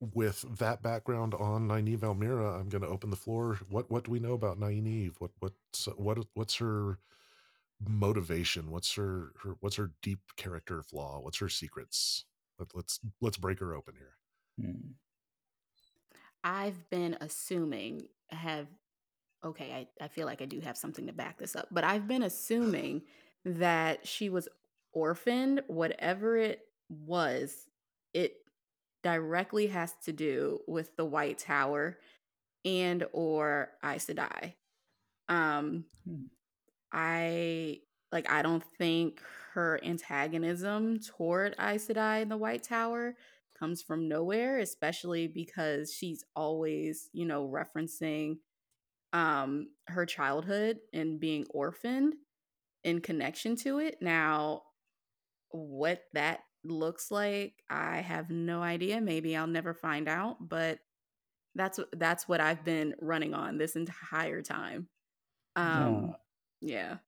with that background on Nynaeve al'Meara, I'm going to open the floor. What what do we know about Nynaeve? What what's what what's her motivation? What's her, her what's her deep character flaw? What's her secrets? Let, let's let's break her open here. Hmm. I've been assuming have okay, I, I feel like I do have something to back this up, but I've been assuming that she was orphaned, whatever it was, it directly has to do with the White Tower and or Aes Sedai. Um, Hmm. I like. I don't think her antagonism toward Aes Sedai in the White Tower comes from nowhere, especially because she's always, you know, referencing um her childhood and being orphaned in connection to it. Now, what that looks like, I have no idea. Maybe I'll never find out, but that's that's what I've been running on this entire time. Um yeah.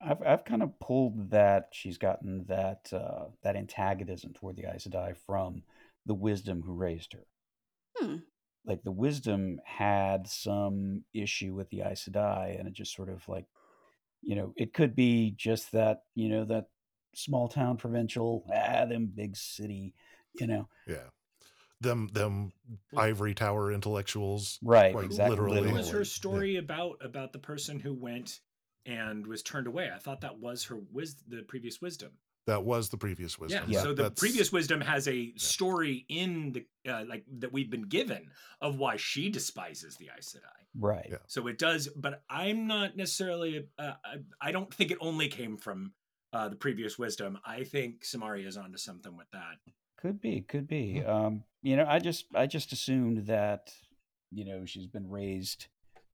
I've I've kind of pulled that she's gotten that uh, that antagonism toward the Aes Sedai from the wisdom who raised her. Hmm. Like the wisdom had some issue with the Aes Sedai, and it just sort of like, you know, it could be just that you know that small town provincial, ah, them big city, you know, Yeah. Them them ivory tower intellectuals. right? Quite Exactly. literally. What was her Yeah. story about about the person who went and was turned away? I thought that was her wis- the previous wisdom. That was the previous wisdom. Yeah. Yeah. So the That's- previous wisdom has a story in the uh, like that we've been given of why she despises the Aes Sedai. Right. Yeah. So it does, but I'm not necessarily. Uh, I, I don't think it only came from uh, the previous wisdom. I think Samaria is onto something with that. Could be, could be. Hmm. Um, you know, I just I just assumed that, you know, she's been raised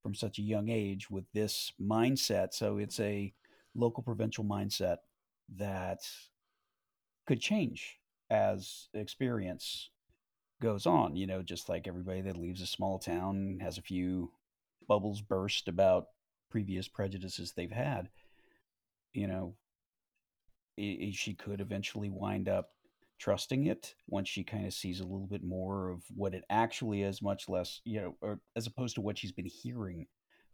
from such a young age with this mindset. So it's a local provincial mindset that could change as experience goes on, you know, just like everybody that leaves a small town has a few bubbles burst about previous prejudices they've had. You know, i- i- she could eventually wind up trusting it once she kind of sees a little bit more of what it actually is, much less, you know, or as opposed to what she's been hearing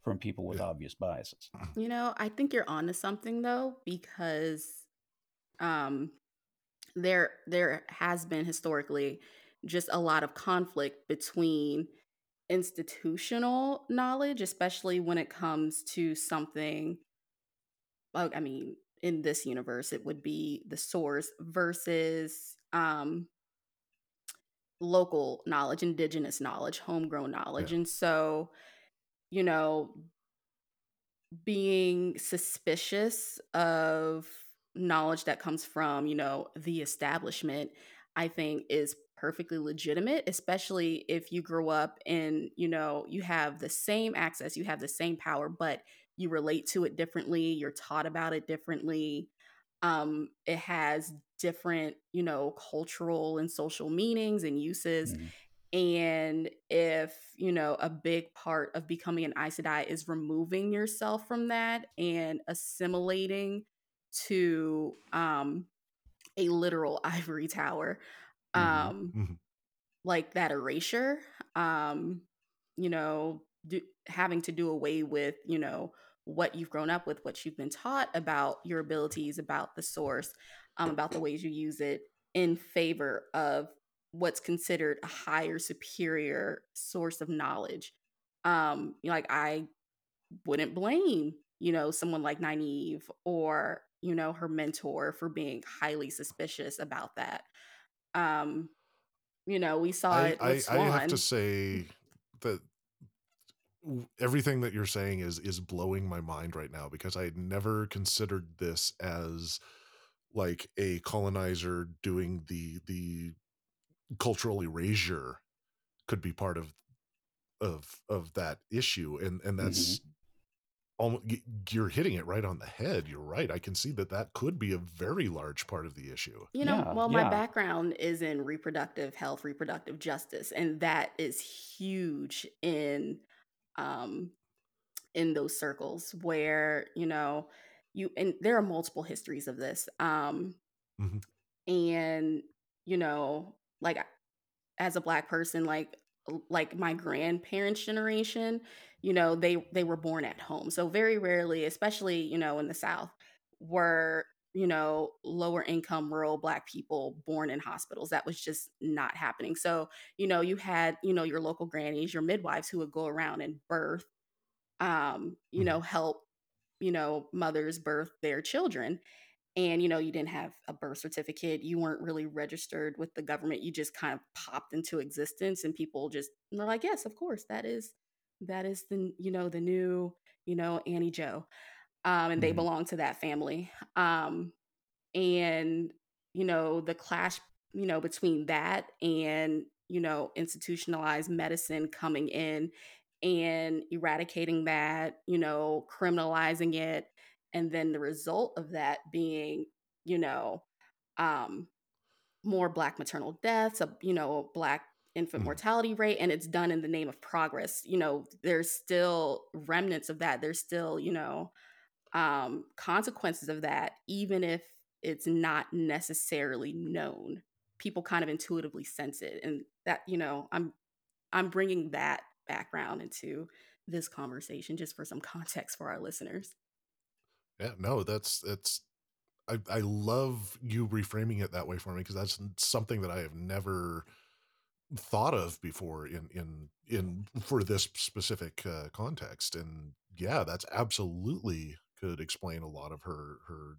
from people with Yeah. obvious biases. You know, I think you're onto something though, because um there there has been historically just a lot of conflict between institutional knowledge, especially when it comes to something like I mean, in this universe it would be the source versus um local knowledge, indigenous knowledge, homegrown knowledge. And so, you know, being suspicious of knowledge that comes from, you know, the establishment, I think is perfectly legitimate, especially if you grow up and, you know, you have the same access, you have the same power, but you relate to it differently, you're taught about it differently. Um, it has different, you know, cultural and social meanings and uses. Mhm. And if, you know, a big part of becoming an Aes Sedai is removing yourself from that and assimilating to um, a literal ivory tower. Um, Mhm. like that erasure, um, you know, do, having to do away with, you know, what you've grown up with, what you've been taught about your abilities, about the source, um, about the ways you use it in favor of what's considered a higher, superior source of knowledge. Um, you know, like I wouldn't blame, you know, someone like Nynaeve or, you know, her mentor for being highly suspicious about that. Um, you know, we saw I, it I, with I Siuan. have to say that everything that you're saying is is blowing my mind right now because I had never considered this as like a colonizer doing the the cultural erasure could be part of of of that issue and and that's almost you're hitting it right on the head you're right i can see that that could be a very large part of the issue You know, Yeah, well, my background is in reproductive health, reproductive justice, and that is huge in um in those circles where, you know, you and there are multiple histories of this. Um Mhm. and you know, like as a black person like like my grandparents generation you know they they were born at home. So very rarely especially you know in the south were you know lower income rural black people born in hospitals. That was just not happening. So you know you had you know your local grannies your midwives who would go around and birth um you Mhm. know help you know mothers birth their children and you know you didn't have a birth certificate you weren't really registered with the government you just kind of popped into existence and people just they're like yes of course that is that is the you know the new you know Annie joe um, and they Mhm. belong to that family. Um, and you know the clash you know between that and you know institutionalized medicine coming in and eradicating that, you know, criminalizing it, and then the result of that being, you know, um, more black maternal deaths, a you know, black infant Mhm. mortality rate, and it's done in the name of progress. You know, there's still remnants of that. There's still, you know, um, consequences of that, even if it's not necessarily known. People kind of intuitively sense it, and that, you know, I'm I'm bringing that background into this conversation just for some context for our listeners. Yeah, no, that's that's I I love you reframing it that way for me because that's something that I have never thought of before in in in for this specific uh, context and yeah that's absolutely could explain a lot of her her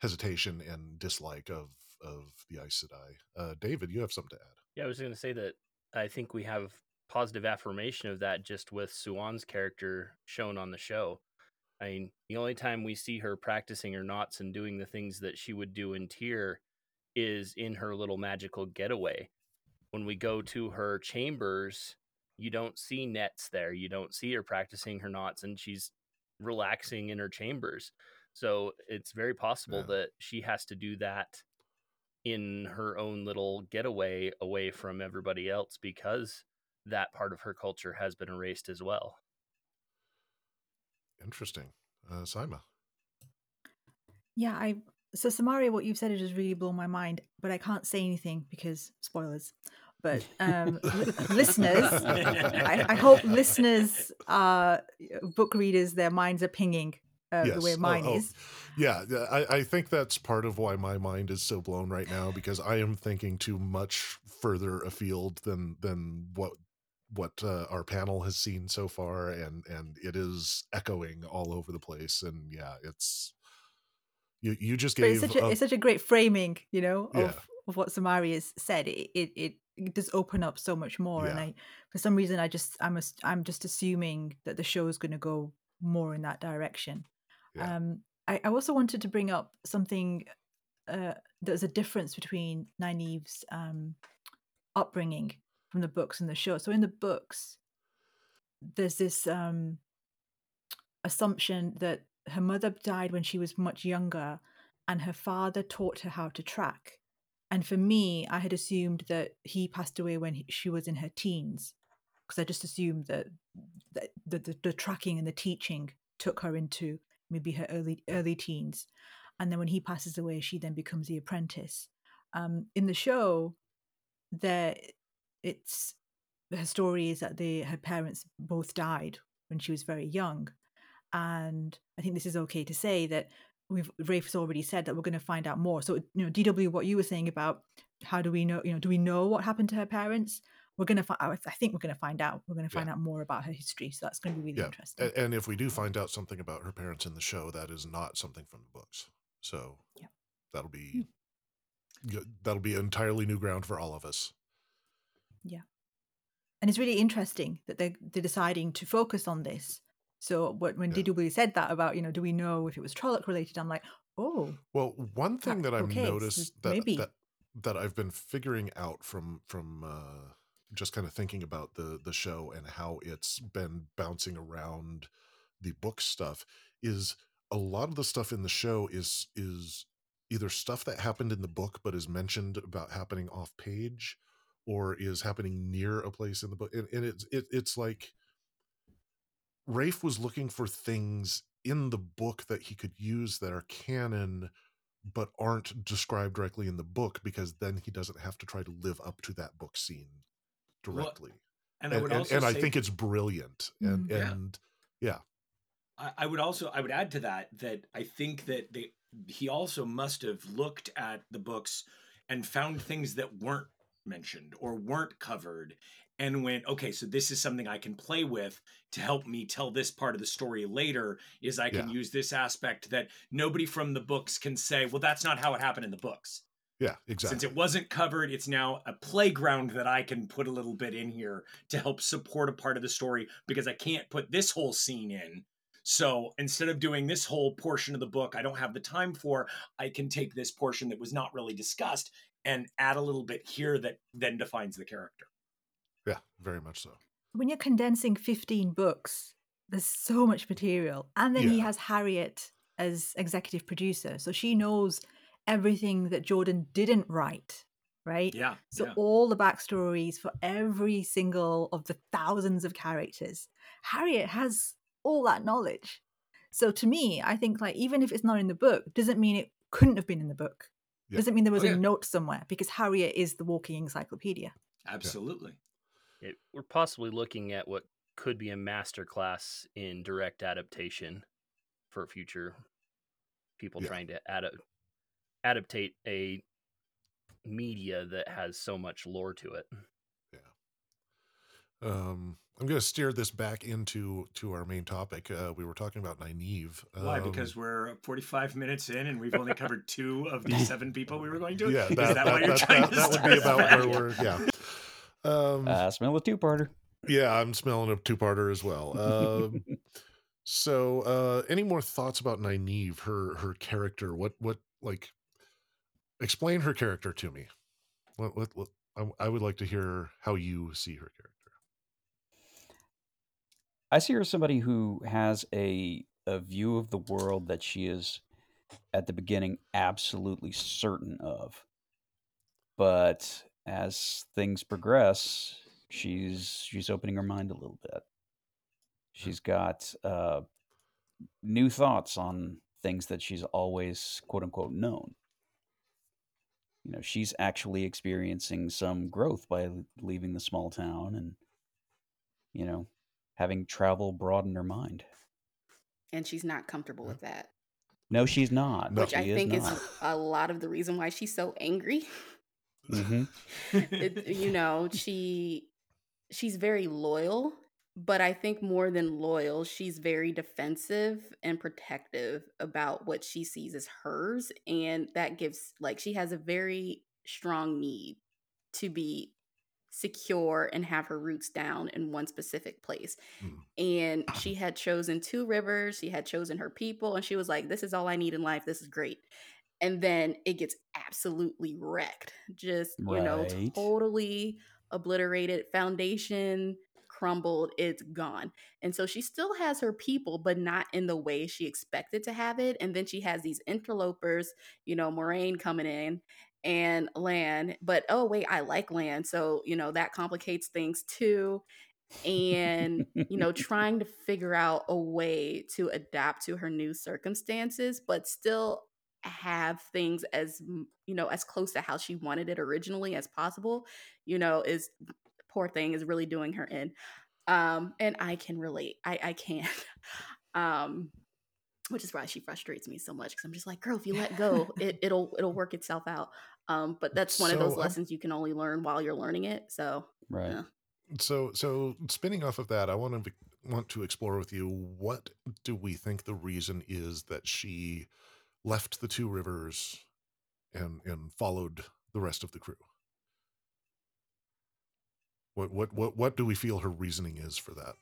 hesitation and dislike of of the Aes Sedai. Uh, David, you have something to add. Yeah, I was going to say that I think we have positive affirmation of that just with Siuan's character shown on the show. I mean, the only time we see her practicing her knots and doing the things that she would do in Tear is in her little magical getaway. When we go to her chambers, you don't see nets there. You don't see her practicing her knots and she's relaxing in her chambers. So it's very possible Yeah. that she has to do that in her own little getaway away from everybody else because that part of her culture has been erased as well. Interesting, uh, Saimma. Yeah, I so Samaria, what you've said has just really blown my mind, but I can't say anything because spoilers. But um, li- listeners, I, I hope listeners, uh, book readers, their minds are pinging uh, the way Yes. Oh, mine oh, is. Yeah, yeah, I, I think that's part of why my mind is so blown right now because I am thinking too much further afield than than what what uh, our panel has seen so far, and and it is echoing all over the place. And yeah, it's you you just gave it's such a, a- it's such a great framing, you know, Yeah. of, what Samari has said. It, it it it does open up so much more, and I for some reason I just I'm as- I'm just assuming that the show is going to go more in that direction. Yeah. Um, I, I also wanted to bring up something. Uh, there's a difference between Nynaeve's um, upbringing from the books and the show. So in the books, there's this um, assumption that her mother died when she was much younger, and her father taught her how to track. And for me, I had assumed that he passed away when he, she was in her teens, because I just assumed that, that the, the the tracking and the teaching took her into maybe her early early teens, and then when he passes away, she then becomes the apprentice. Um, in the show, there it's her story is that they her parents both died when she was very young, and I think this is okay to say that we've Rafe's already said that we're going to find out more. So you know, DW, what you were saying about how do we know? You know, do we know what happened to her parents? We're going to find. I think we're going to find out. We're going to Yeah. find out more about her history. So that's going to be really yeah. interesting. And if we do find out something about her parents in the show, that is not something from the books. So Yeah. that'll be hmm. yeah, that'll be entirely new ground for all of us. And it's really interesting that they're, they're deciding to focus on this. So what, when Yeah. DW said that about, you know, do we know if it was Trolloc related? I'm like, oh, Well, one thing that I've okay, so noticed that, maybe. that that I've been figuring out from from uh, just kind of thinking about the the show and how it's been bouncing around the book stuff is a lot of the stuff in the show is is either stuff that happened in the book but is mentioned about happening off page or is happening near a place in the book and, and it's it, it's like Rafe was looking for things in the book that he could use that are canon but aren't described directly in the book because then he doesn't have to try to live up to that book scene Well, directly. And I would and, also and I think it's brilliant. And. Yeah. and yeah, I, I would also I would add to that that I think that they he also must have looked at the books and found things that weren't mentioned or weren't covered and went okay so this is something I can play with to help me tell this part of the story later is I can Yeah. use this aspect that nobody from the books can say well that's not how it happened in the books Yeah, exactly. Since it wasn't covered, it's now a playground that I can put a little bit in here to help support a part of the story because I can't put this whole scene in. So instead of doing this whole portion of the book I don't have the time for, I can take this portion that was not really discussed and add a little bit here that then defines the character. Yeah, very much so. When you're condensing 15 books, there's so much material. And then he has Harriet as executive producer. So she knows everything that Jordan didn't write, right? Yeah. So yeah. all the backstories for every single of the thousands of characters, Harriet has all that knowledge. So to me, I think like even if it's not in the book, doesn't mean it couldn't have been in the book. Yeah. Doesn't mean there was Oh, a note somewhere because Harriet is the walking encyclopedia. Absolutely. It, we're possibly looking at what could be a masterclass in direct adaptation for future people Yeah. trying to adapt adaptate a media that has so much lore to it. Yeah. Um, I'm going to steer this back into to our main topic. Uh, we were talking about Nynaeve. Why? Um, Because we're 45 minutes in and we've only covered two of the seven people we were going to? yeah, Is that, that, why that- you're that- trying that- to that would be about back? where we're. Yeah. Um, Uh, smell a two-parter. yeah, I'm smelling a two-parter as well. Um, so, uh, any more thoughts about Nynaeve, her her character? What what like? Explain her character to me. What what, what I, I would like to hear how you see her character. I see her as somebody who has a a view of the world that she is at the beginning absolutely certain of. But as things progress, she's she's opening her mind a little bit. She's got uh, new thoughts on things that she's always quote unquote known. You know, she's actually experiencing some growth by leaving the small town and you know, having travel broaden her mind. And she's not comfortable with that. No, she's not. No. Which I She think is, not. a lot of the reason why she's so angry. Mhm. it, you know, she she's very loyal, but I think more than loyal, she's very defensive and protective about what she sees as hers and that gives like she has a very strong need to be secure and have her roots down in one specific place. Mm. And she had chosen two rivers, she had chosen her people and she was like this is all I need in life. This is great and then it gets absolutely wrecked just you know totally obliterated foundation crumbled it's gone and so she still has her people but not in the way she expected to have it and then she has these interlopers you know Moiraine coming in and Lan but oh wait i like Lan so you know that complicates things too. And you know trying to figure out a way to adapt to her new circumstances but still have things as you know as close to how she wanted it originally as possible you know is poor thing is really doing her in. Um and i can relate i i can't. Um which is why she frustrates me so much because i'm just like girl if you let go it, it'll it'll work itself out um but that's one of those lessons you can only learn while you're learning it so Right. Yeah. So so spinning off of that, I want to want to explore with you what do we think the reason is that she left the two rivers and and followed the rest of the crew. What what what what do we feel her reasoning is for that?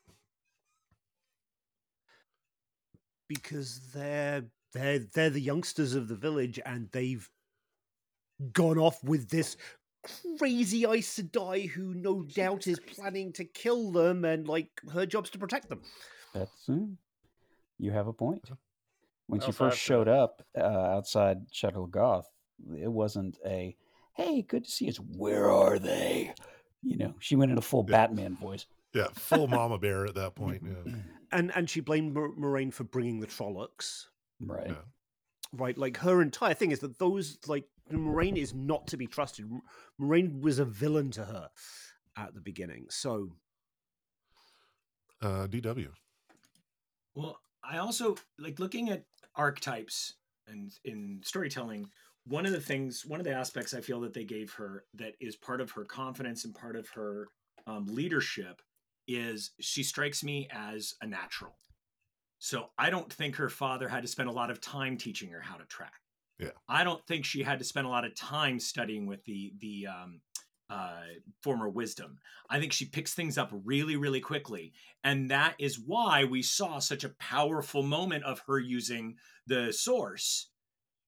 Because they're they're they're the youngsters of the village and they've gone off with this crazy Aes Sedai who no doubt is planning to kill them and like her job's to protect them. That's you have a point. When she first showed up uh, outside Shadar Logoth, it wasn't a "Hey, good to see us." Where are they? You know, she went in a full Yeah. Batman voice. Yeah, full mama bear at that point. Yeah. And and she blamed Moiraine for bringing the Trollocs. Right. Yeah. Right, like her entire thing is that those like Moiraine is not to be trusted. Moiraine was a villain to her at the beginning. So Uh, DW. Well, I also like looking at archetypes and in storytelling. One of the things, one of the aspects I feel that they gave her that is part of her confidence and part of her um, leadership is she strikes me as a natural. So I don't think her father had to spend a lot of time teaching her how to track. Yeah. I don't think she had to spend a lot of time studying with the the um, uh, former wisdom. I think she picks things up really, really quickly, and that is why we saw such a powerful moment of her using the source.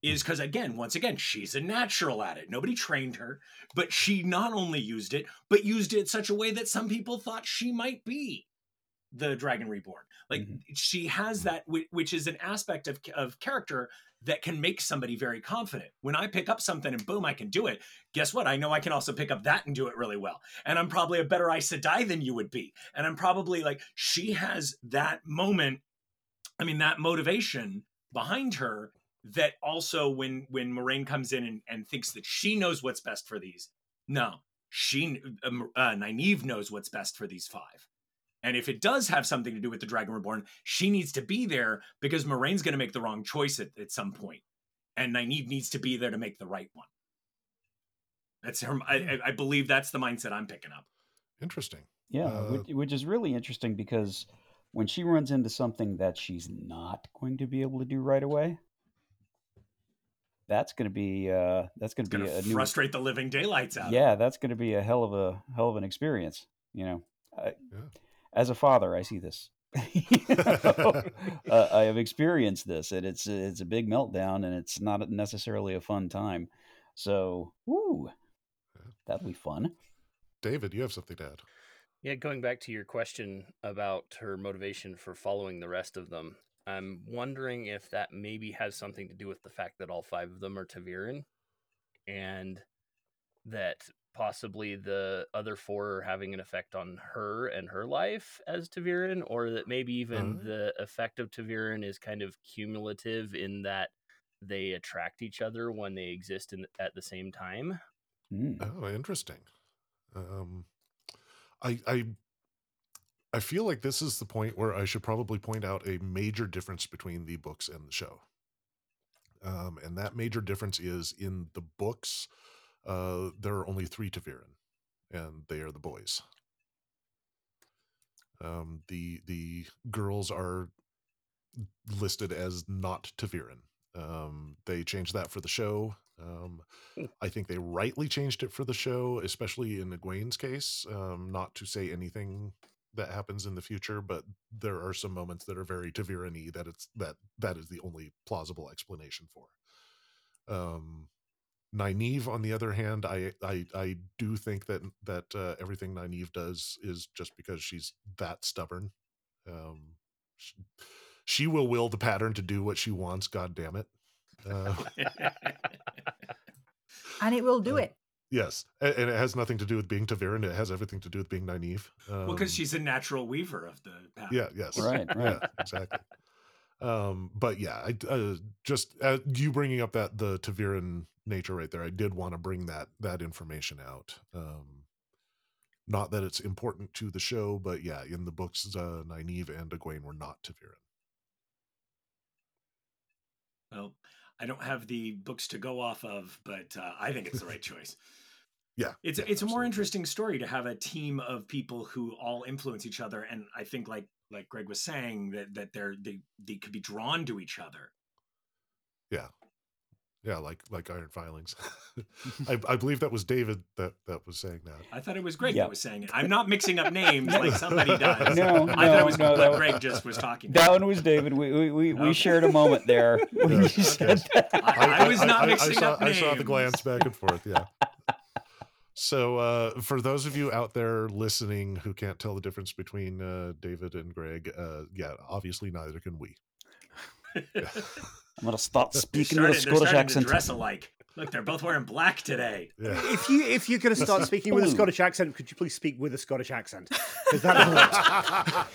Is because again, once again, she's a natural at it. Nobody trained her, but she not only used it, but used it such a way that some people thought she might be the Dragon Reborn. Like Mhm. she has that, which is an aspect of of character that can make somebody very confident. When I pick up something and boom, I can do it. Guess what? I know I can also pick up that and do it really well. And I'm probably a better Aes Sedai than you would be. And I'm probably like she has that moment. I mean, that motivation behind her. That also, when when Moiraine comes in and, and thinks that she knows what's best for these, no, she um, uh, Nynaeve knows what's best for these five. And if it does have something to do with the Dragon Reborn, she needs to be there because Moiraine's going to make the wrong choice at, at some point, and Nynaeve needs to be there to make the right one. That's her. I, I- I believe that's the mindset I'm picking up. Interesting. Yeah, Uh, which, which is really interesting because when she runs into something that she's not going to be able to do right away, that's going to be uh, that's going It's to going be a to new frustrate the living daylights out. yeah, that's going to be a hell of a hell of an experience. You know, I, as a father, I see this. Know, uh, I have experienced this, and it's it's a big meltdown, and it's not necessarily a fun time. So, woo, that'll be fun. David, you have something to add. Yeah, going back to your question about her motivation for following the rest of them, I'm wondering if that maybe has something to do with the fact that all five of them are ta'veren, and that possibly the other four are having an effect on her and her life as ta'veren, or that maybe even Uh. the effect of ta'veren is kind of cumulative in that they attract each other when they exist in, at the same time. Mm. Oh, interesting. Um, I I I feel like this is the point where I should probably point out a major difference between the books and the show. Um, and that major difference is in the books, uh, there are only three ta'veren, and they are the boys. Um, the the girls are listed as not ta'veren. Um, they changed that for the show. Um, I think they rightly changed it for the show, especially in Egwene's case. Um, not to say anything that happens in the future, but there are some moments that are very ta'veren-y that it's that that is the only plausible explanation for. Um, Nynaeve, on the other hand, I I I do think that that uh, everything Nynaeve does is just because she's that stubborn. Um, she, she will will the pattern to do what she wants. God damn it. Uh, and it will do Uh, it. Yes, and it has nothing to do with being ta'veren. It has everything to do with being Nynaeve. Um, well, because she's a natural weaver of the pattern. yeah, yes, Right, right. yeah, exactly. Um, but yeah, I uh, just uh, you bringing up that the ta'veren nature right there. I did want to bring that that information out. Um, not that it's important to the show, but yeah, in the books, uh, Nynaeve and Egwene were not ta'veren. Well, I don't have the books to go off of, but uh, I think it's the right choice. Yeah, It's yeah, it's a more interesting story to have a team of people who all influence each other, and I think like like Greg was saying that that they're they they could be drawn to each other. Yeah, yeah, like like iron filings. I, I believe that was David that that was saying that. I thought it was Greg Yeah. that was saying it. I'm not mixing up names like somebody does. No, I thought no, it was no, what that- Greg just was talking. That about. one was David. We we we, we shared a moment there when Yeah, you okay. said that. I- I was not mixing saw, up I saw the glance back and forth. Yeah. So, uh, for those of you out there listening who can't tell the difference between uh, David and Greg, uh, yeah, obviously neither can we. I'm gonna start They're speaking with a starting- they're Scottish starting accent. To dress alike. Look, they're both wearing black today. Yeah. If you if you're going to start speaking with a Scottish accent, could you please speak with a Scottish accent? Because that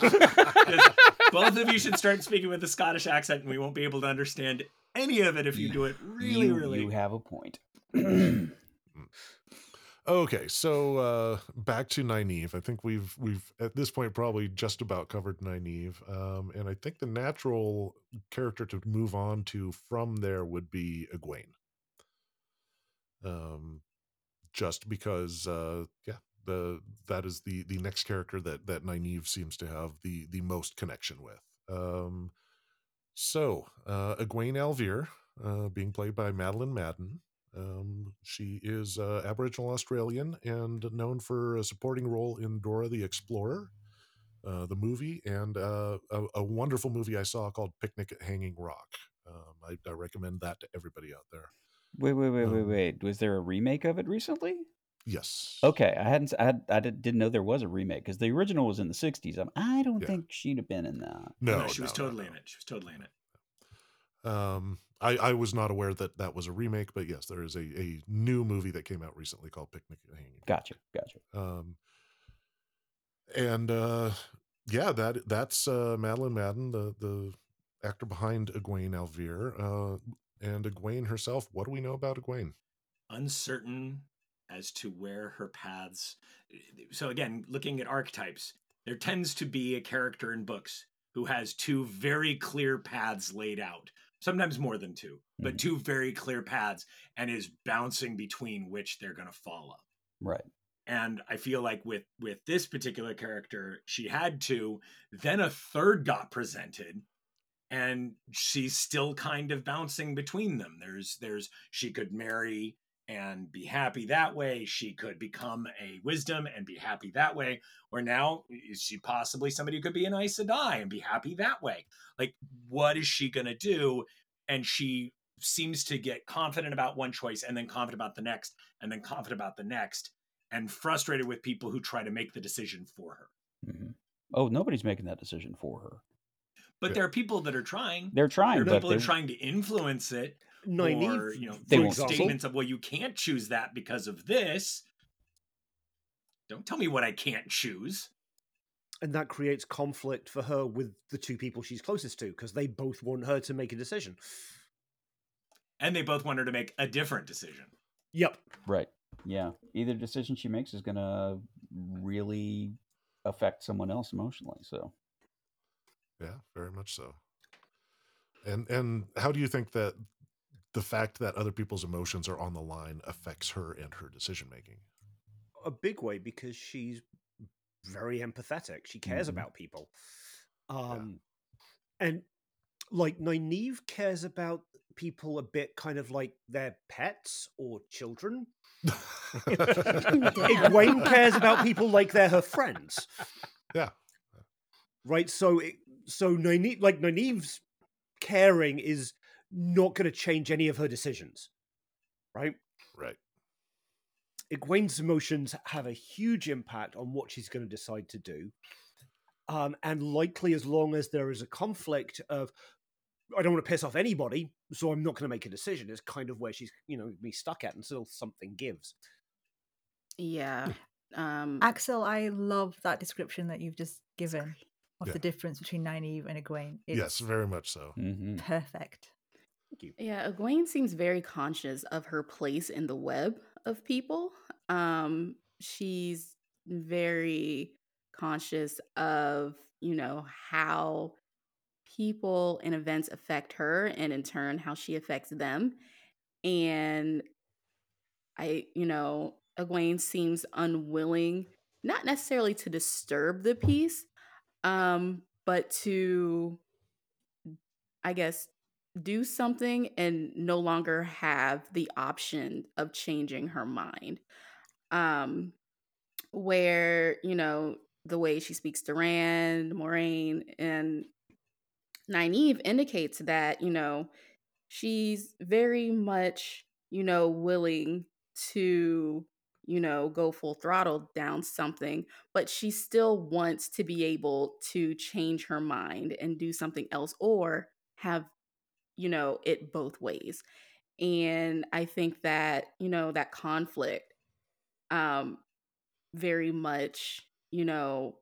helps. both of you should start speaking with a Scottish accent, and we won't be able to understand any of it if you do it really, you, really. you have a point. Hmm. Okay, so uh, back to Nynaeve. I think we've we've at this point probably just about covered Nynaeve, um, and I think the natural character to move on to from there would be Egwene. Um, just because, uh, yeah, the that is the the next character that that Nynaeve seems to have the the most connection with. Um, so uh, Egwene al'Vere, uh, being played by Madeleine Madden. Um, she is uh, Aboriginal Australian and known for a supporting role in Dora the Explorer, uh, the movie, and uh, a, a, wonderful movie I saw called Picnic at Hanging Rock. Um, I, I, recommend that to everybody out there. Wait, wait, wait, um, wait, wait. Was there a remake of it recently? Yes. Okay, I hadn't. I, had, I didn't know there was a remake because the original was in the '60s. I'm, I don't yeah. think she'd have been in that. No, no she no, was totally no, in it. She was totally in it. Um, I, I was not aware that that was a remake, but yes, there is a, a new movie that came out recently called Picnic at Hanging. Gotcha, gotcha. Um, and uh, yeah, that that's uh, Madeline Madden, the the actor behind Egwene al'Vere, uh, and Egwene herself. What do we know about Egwene? Uncertain as to where her paths. So again, looking at archetypes, there tends to be a character in books who has two very clear paths laid out sometimes more than 2 mm-hmm. but two very clear paths and is bouncing between which they're going to follow right. And i feel like with with this particular character she had two then a third got presented and she's still kind of bouncing between them. There's there's she could marry and be happy that way. She could become a wisdom and be happy that way. Or now is she possibly somebody who could be an Aes Sedai and be happy that way? Like, what is she going to do? And she seems to get confident about one choice and then confident about the next and then confident about the next and frustrated with people who try to make the decision for her. Mm-hmm. Oh, nobody's making that decision for her. But yeah. there are people that are trying. They're trying. There are people that are trying to influence it Nynaeve, or you know, they statements of well, you can't choose that because of this. Don't tell me what I can't choose. And that creates conflict for her with the two people she's closest to because they both want her to make a decision. And they both want her to make a different decision. Yep. Right. Yeah. Either decision she makes is going to really affect someone else emotionally. So. Yeah, very much so. And and how do you think that the fact that other people's emotions are on the line affects her and her decision making. A big way because she's very empathetic. She cares mm-hmm. about people. Um yeah. and like Nynaeve cares about people a bit kind of like their pets or children. Egwene cares about people like they're her friends. Yeah. Right. So, it, so Nynaeve, like Nynaeve's caring is not going to change any of her decisions, right? Right. Egwene's emotions have a huge impact on what she's going to decide to do. Um, and likely, as long as there is a conflict of, I don't want to piss off anybody, so I'm not going to make a decision, is kind of where she's, you know, be stuck at until something gives. Yeah. Um, Axel, I love that description that you've just given of yeah. the difference between Nynaeve and Egwene. It's yes, very much so. Mm-hmm. Perfect. Thank you. Yeah, Egwene seems very conscious of her place in the web of people. Um, she's very conscious of, you know, how people and events affect her and in turn how she affects them. And I, you know, Egwene seems unwilling, not necessarily to disturb the peace, um, but to, I guess, do something and no longer have the option of changing her mind. Um, where, you know, the way she speaks to Rand, Moiraine, and Nynaeve indicates that, you know, she's very much, you know, willing to, you know, go full throttle down something, but she still wants to be able to change her mind and do something else or have you know, it both ways. And I think that, you know, that conflict um very much, you know,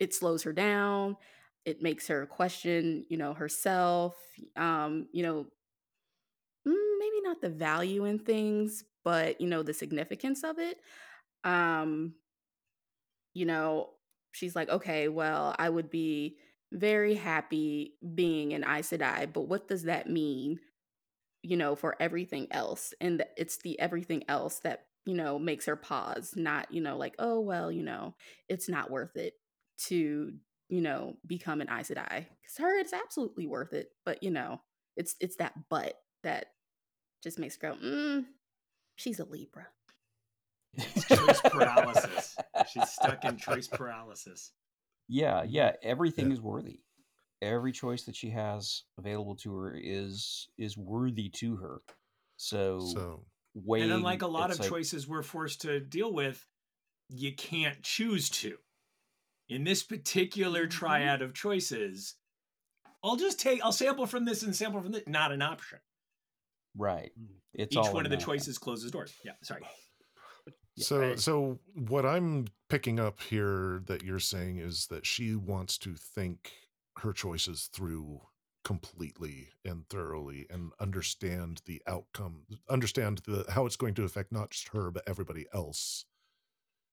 it slows her down. It makes her question, you know, herself, um, you know, mm, maybe not the value in things, but you know, the significance of it. Um, you know, she's like, okay, well, I would be very happy being an Aes Sedai, but what does that mean, you know, for everything else? And it's the everything else that, you know, makes her pause, not, you know, like, oh, well, you know, it's not worth it to, you know, become an Aes Sedai. Because her, it's absolutely worth it. But, you know, it's it's that but that just makes her go, mm, she's a Libra. choice paralysis. She's stuck in choice paralysis. Yeah, yeah. Everything is worthy. Every choice that she has available to her is is worthy to her. So, So weighing, and unlike a lot of like- choices we're forced to deal with, you can't choose to. In this particular Mhm. triad of choices, I'll just take I'll sample from this and sample from this. Not an option. right, it's Each all one of the choices closes doors. Yeah, sorry. Yeah, So, I- so what I'm picking up here that you're saying is that she wants to think her choices through completely and thoroughly and understand the outcome, understand the how it's going to affect not just her but everybody else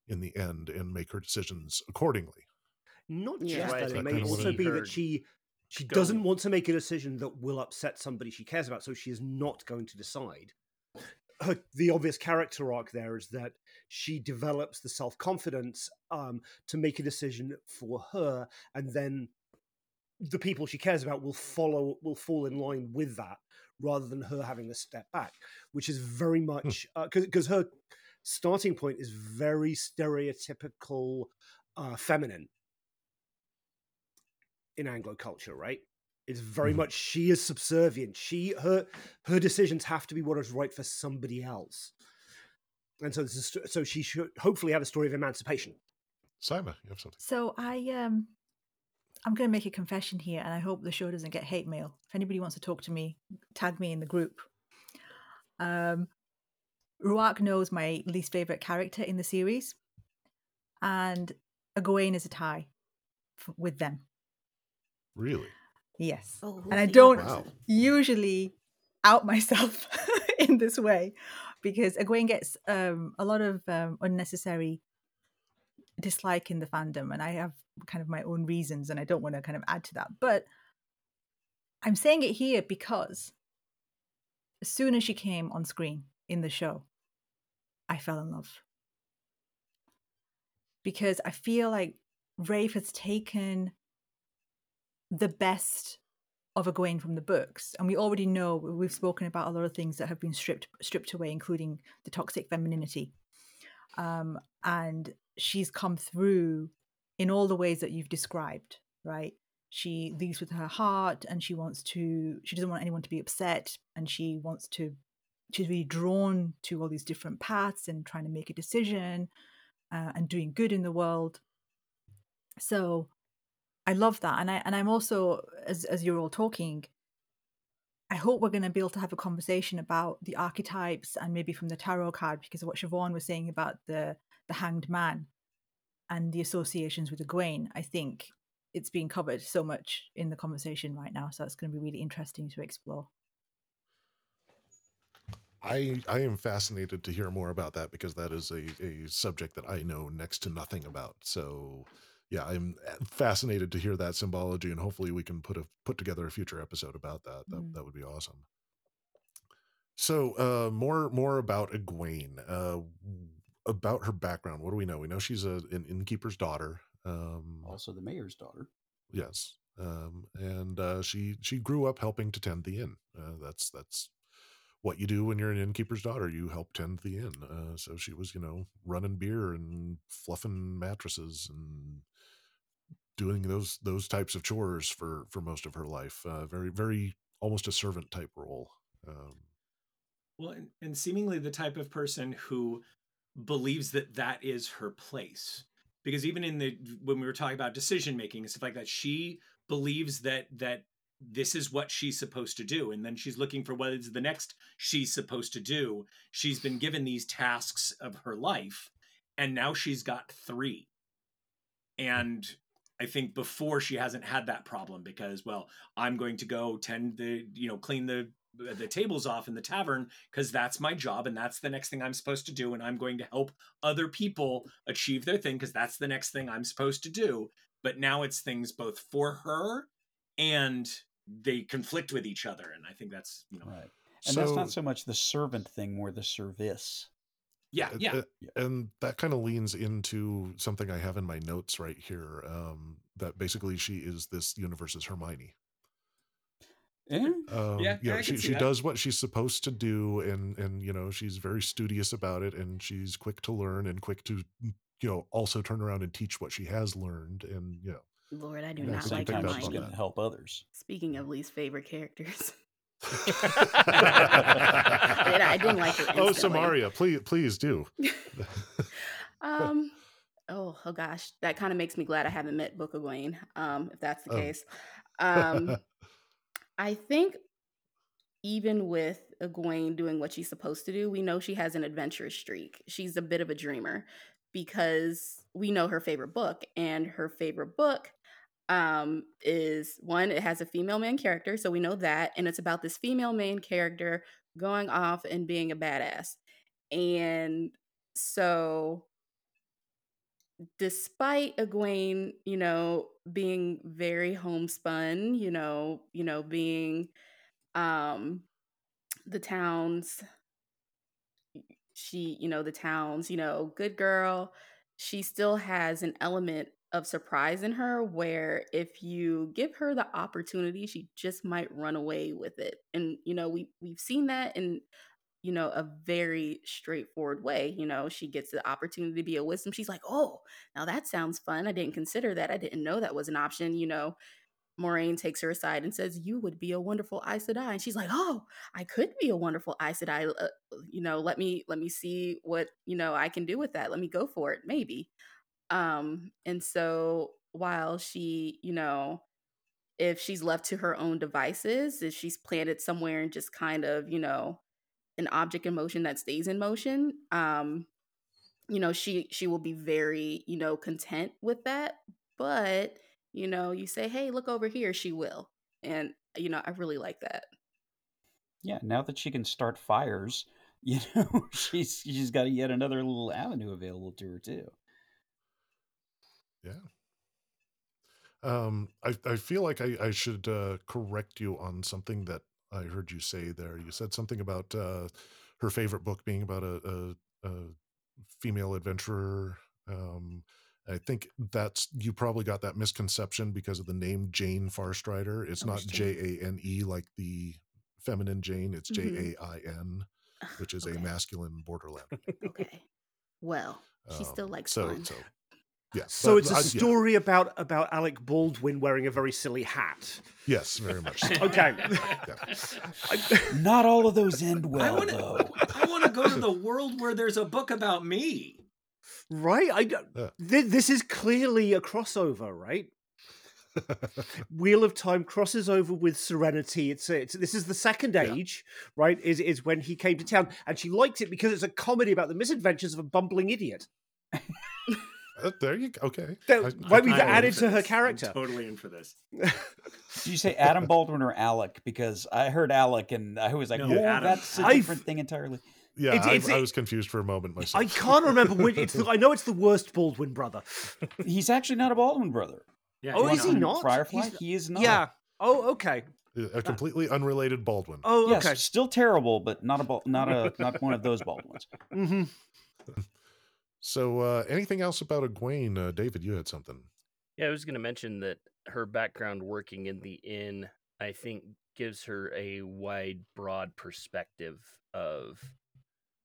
in the end, and make her decisions accordingly. Not Yeah. just Right, that, I it may also be that she she doesn't want to make a decision that will upset somebody she cares about, so she is not going to decide. Her, the obvious character arc there is that she develops the self confidence um, to make a decision for her, and then the people she cares about will follow, will fall in line with that, rather than her having to step back, which is very much because her starting point is very stereotypical uh, feminine in Anglo culture, right? It's very Mhm. much she is subservient. She her her decisions have to be what is right for somebody else, and so this is, so she should hopefully have a story of emancipation. Saimma, you have something. So I um I'm going to make a confession here, and I hope the show doesn't get hate mail. If anybody wants to talk to me, tag me in the group. Um, Rhuarc knows my least favorite character in the series, and Egwene is a tie f- with them. Really? Yes, Oh, and I don't Wow. usually out myself in this way because Egwene gets um, a lot of um, unnecessary dislike in the fandom, and I have kind of my own reasons, and I don't want to kind of add to that. But I'm saying it here because as soon as she came on screen in the show, I fell in love because I feel like Rafe has taken the best of Egwene from the books, and we already know we've spoken about a lot of things that have been stripped stripped away, including the toxic femininity. Um, and she's come through in all the ways that you've described, right? She leaves with her heart, and she wants to. She doesn't want anyone to be upset, and she wants to. She's really drawn to all these different paths and trying to make a decision, uh, and doing good in the world. So I love that, and I and I'm also as as you're all talking. I hope we're going to be able to have a conversation about the archetypes and maybe from the tarot card because of what Siobhan was saying about the the hanged man and the associations with Egwene. I think it's being covered so much in the conversation right now, so it's going to be really interesting to explore. I I am fascinated to hear more about that because that is a, a subject that I know next to nothing about. So yeah, I'm uh, fascinated to hear that symbology and hopefully we can put a put together a future episode about that. That Mm. that would be awesome. So uh more more about Egwene. Uh about her background. What do we know? We know she's a, an innkeeper's daughter. Um Also, the mayor's daughter. Yes. Um, and uh, she she grew up helping to tend the inn. Uh, that's that's what you do when you're an innkeeper's daughter. You help tend the inn. Uh, so she was, you know, running beer and fluffing mattresses and doing those those types of chores for for most of her life. Uh, very very almost a servant type role. Um, Well, and, and seemingly the type of person who believes that that is her place. Because even in the when we were talking about decision making and stuff like that, she believes that that this is what she's supposed to do, and then she's looking for what is the next she's supposed to do. She's been given these tasks of her life, and now she's got three. And I think before she hasn't had that problem because, well, I'm going to go tend the, you know, clean the the tables off in the tavern because that's my job and that's the next thing I'm supposed to do and I'm going to help other people achieve their thing because that's the next thing I'm supposed to do. But now it's things both for her and they conflict with each other and I think that's, you know, Right. And that's not so much the servant thing, more the service. Yeah, Uh, yeah. uh, and that kind of leans into something I have in my notes right here. Um, that basically she is this universe's Hermione. Yeah. Um, Yeah, you know, she she that. does what she's supposed to do, and and you know she's very studious about it, and she's quick to learn and quick to you know also turn around and teach what she has learned, and you know Lord, I do Yeah, not the so same like pick time, up she's going Hermione. to help others. Speaking of least favorite characters, I, didn't, I didn't like her. oh. Samaria, please please do. um. Oh, oh gosh, that kind of makes me glad I haven't met Book Egwene. Um, if that's the Oh. case, um, I think even with Egwene doing what she's supposed to do, we know she has an adventurous streak. She's a bit of a dreamer because we know her favorite book, and her favorite book um is one it has a female main character so we know that and it's about this female main character going off and being a badass. And so despite Egwene, you know, being very homespun, you know, you know, being um the town's she, you know, the town's, you know, good girl, she still has an element of surprise in her where if you give her the opportunity, she just might run away with it. And you know, we we've seen that in you know, a very straightforward way. You know, she gets the opportunity to be a wisdom. She's like, oh, now that sounds fun. I didn't consider that. I didn't know that was an option. You know, Moiraine takes her aside and says, you would be a wonderful Aes Sedai. And she's like, oh, I could be a wonderful Aes Sedai. Uh, you know, let me, let me see what, you know, I can do with that. Let me go for it. Maybe. Um, and so while she, you know, if she's left to her own devices, if she's planted somewhere and just kind of, you know, an object in motion that stays in motion um you know she she will be very you know content with that. But you know you say hey look over here she will. And you know i really like that. Yeah, now that she can start fires, you know, she's she's got yet another little avenue available to her too. Yeah. Um, I, I feel like I, I should uh, correct you on something that I heard you say there. You said something about uh, her favorite book being about a, a, a female adventurer. Um, I think that's you probably got that misconception because of the name Jain Farstrider. It's not Jane. A N E like the feminine Jane. It's J Mhm. A I N, which is a masculine borderland. okay well she still Um, likes so fun so yeah. So but it's a I- yeah. story about about Alec Baldwin wearing a very silly hat. Yes, very much. So. Okay. Yeah. Not all of those end I well, want though. I want to go to the world where there's a book about me. Right? I, Yeah. th- this is clearly a crossover, right? Wheel of Time crosses over with Serenity. It's, it's this is the second Yeah. age, right? Is is when he came to town, and she liked it because it's a comedy about the misadventures of a bumbling idiot. Uh, there you go. Okay. That- I- why I we've I'm added for to her this. I'm character. totally in for this. Did you say Adam Baldwin or Alec? Because I heard Alec and I was like, No, oh, Adam. that's a I've- different thing entirely. Yeah, It's- I, it's- I was confused for a moment myself. I can't remember which. It's the, I know it's the worst Baldwin brother. He's actually not a Baldwin brother. Yeah, Oh, is he not? Firefly? He's- he is not. Yeah. Oh, okay. a completely unrelated Baldwin. Oh, Yes, okay. still terrible, but not a not a not one of those Baldwins. hmm So, uh, anything else about Egwene? Uh, David, you had something. Yeah, I was going to mention that her background working in the inn, I think, gives her a wide, broad perspective of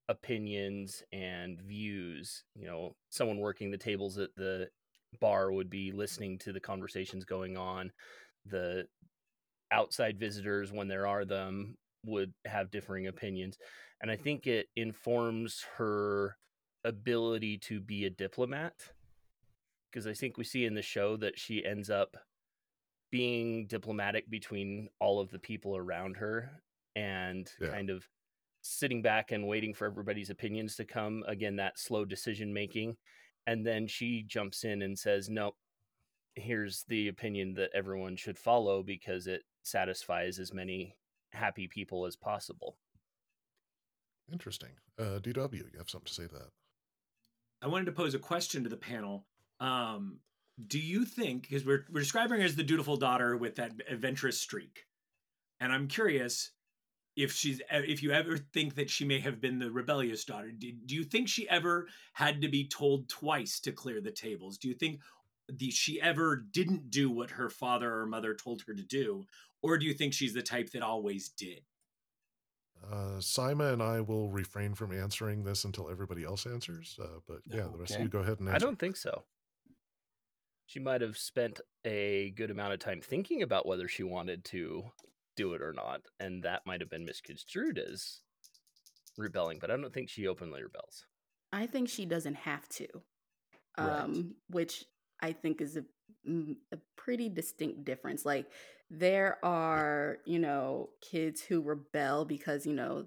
opinions and views. You know, someone working the tables at the bar would be listening to the conversations going on. The outside visitors, when there are them, would have differing opinions. And I think it informs her ability to be a diplomat because I think we see in the show that she ends up being diplomatic between all of the people around her and Yeah. kind of sitting back and waiting for everybody's opinions to come. Again, that slow decision making. And then she jumps in and says, Nope, here's the opinion that everyone should follow because it satisfies as many happy people as possible. Interesting. Uh, DW, you have something to say to that? I wanted to pose a question to the panel. Um, do you think because we're we're describing her as the dutiful daughter with that adventurous streak, and I'm curious if she's if you ever think that she may have been the rebellious daughter. Do, do you think she ever had to be told twice to clear the tables? Do you think the, she ever didn't do what her father or mother told her to do, or do you think she's the type that always did? Uh, Saimma and I will refrain from answering this until everybody else answers. Uh, but yeah, the rest of you go ahead and answer. I don't think so. She might have spent a good amount of time thinking about whether she wanted to do it or not, and that might have been misconstrued as rebelling, but I don't think she openly rebels. I think she doesn't have to, Right. um, which I think is a, mm, a pretty distinct difference. Like, there are, you know, kids who rebel because, you know,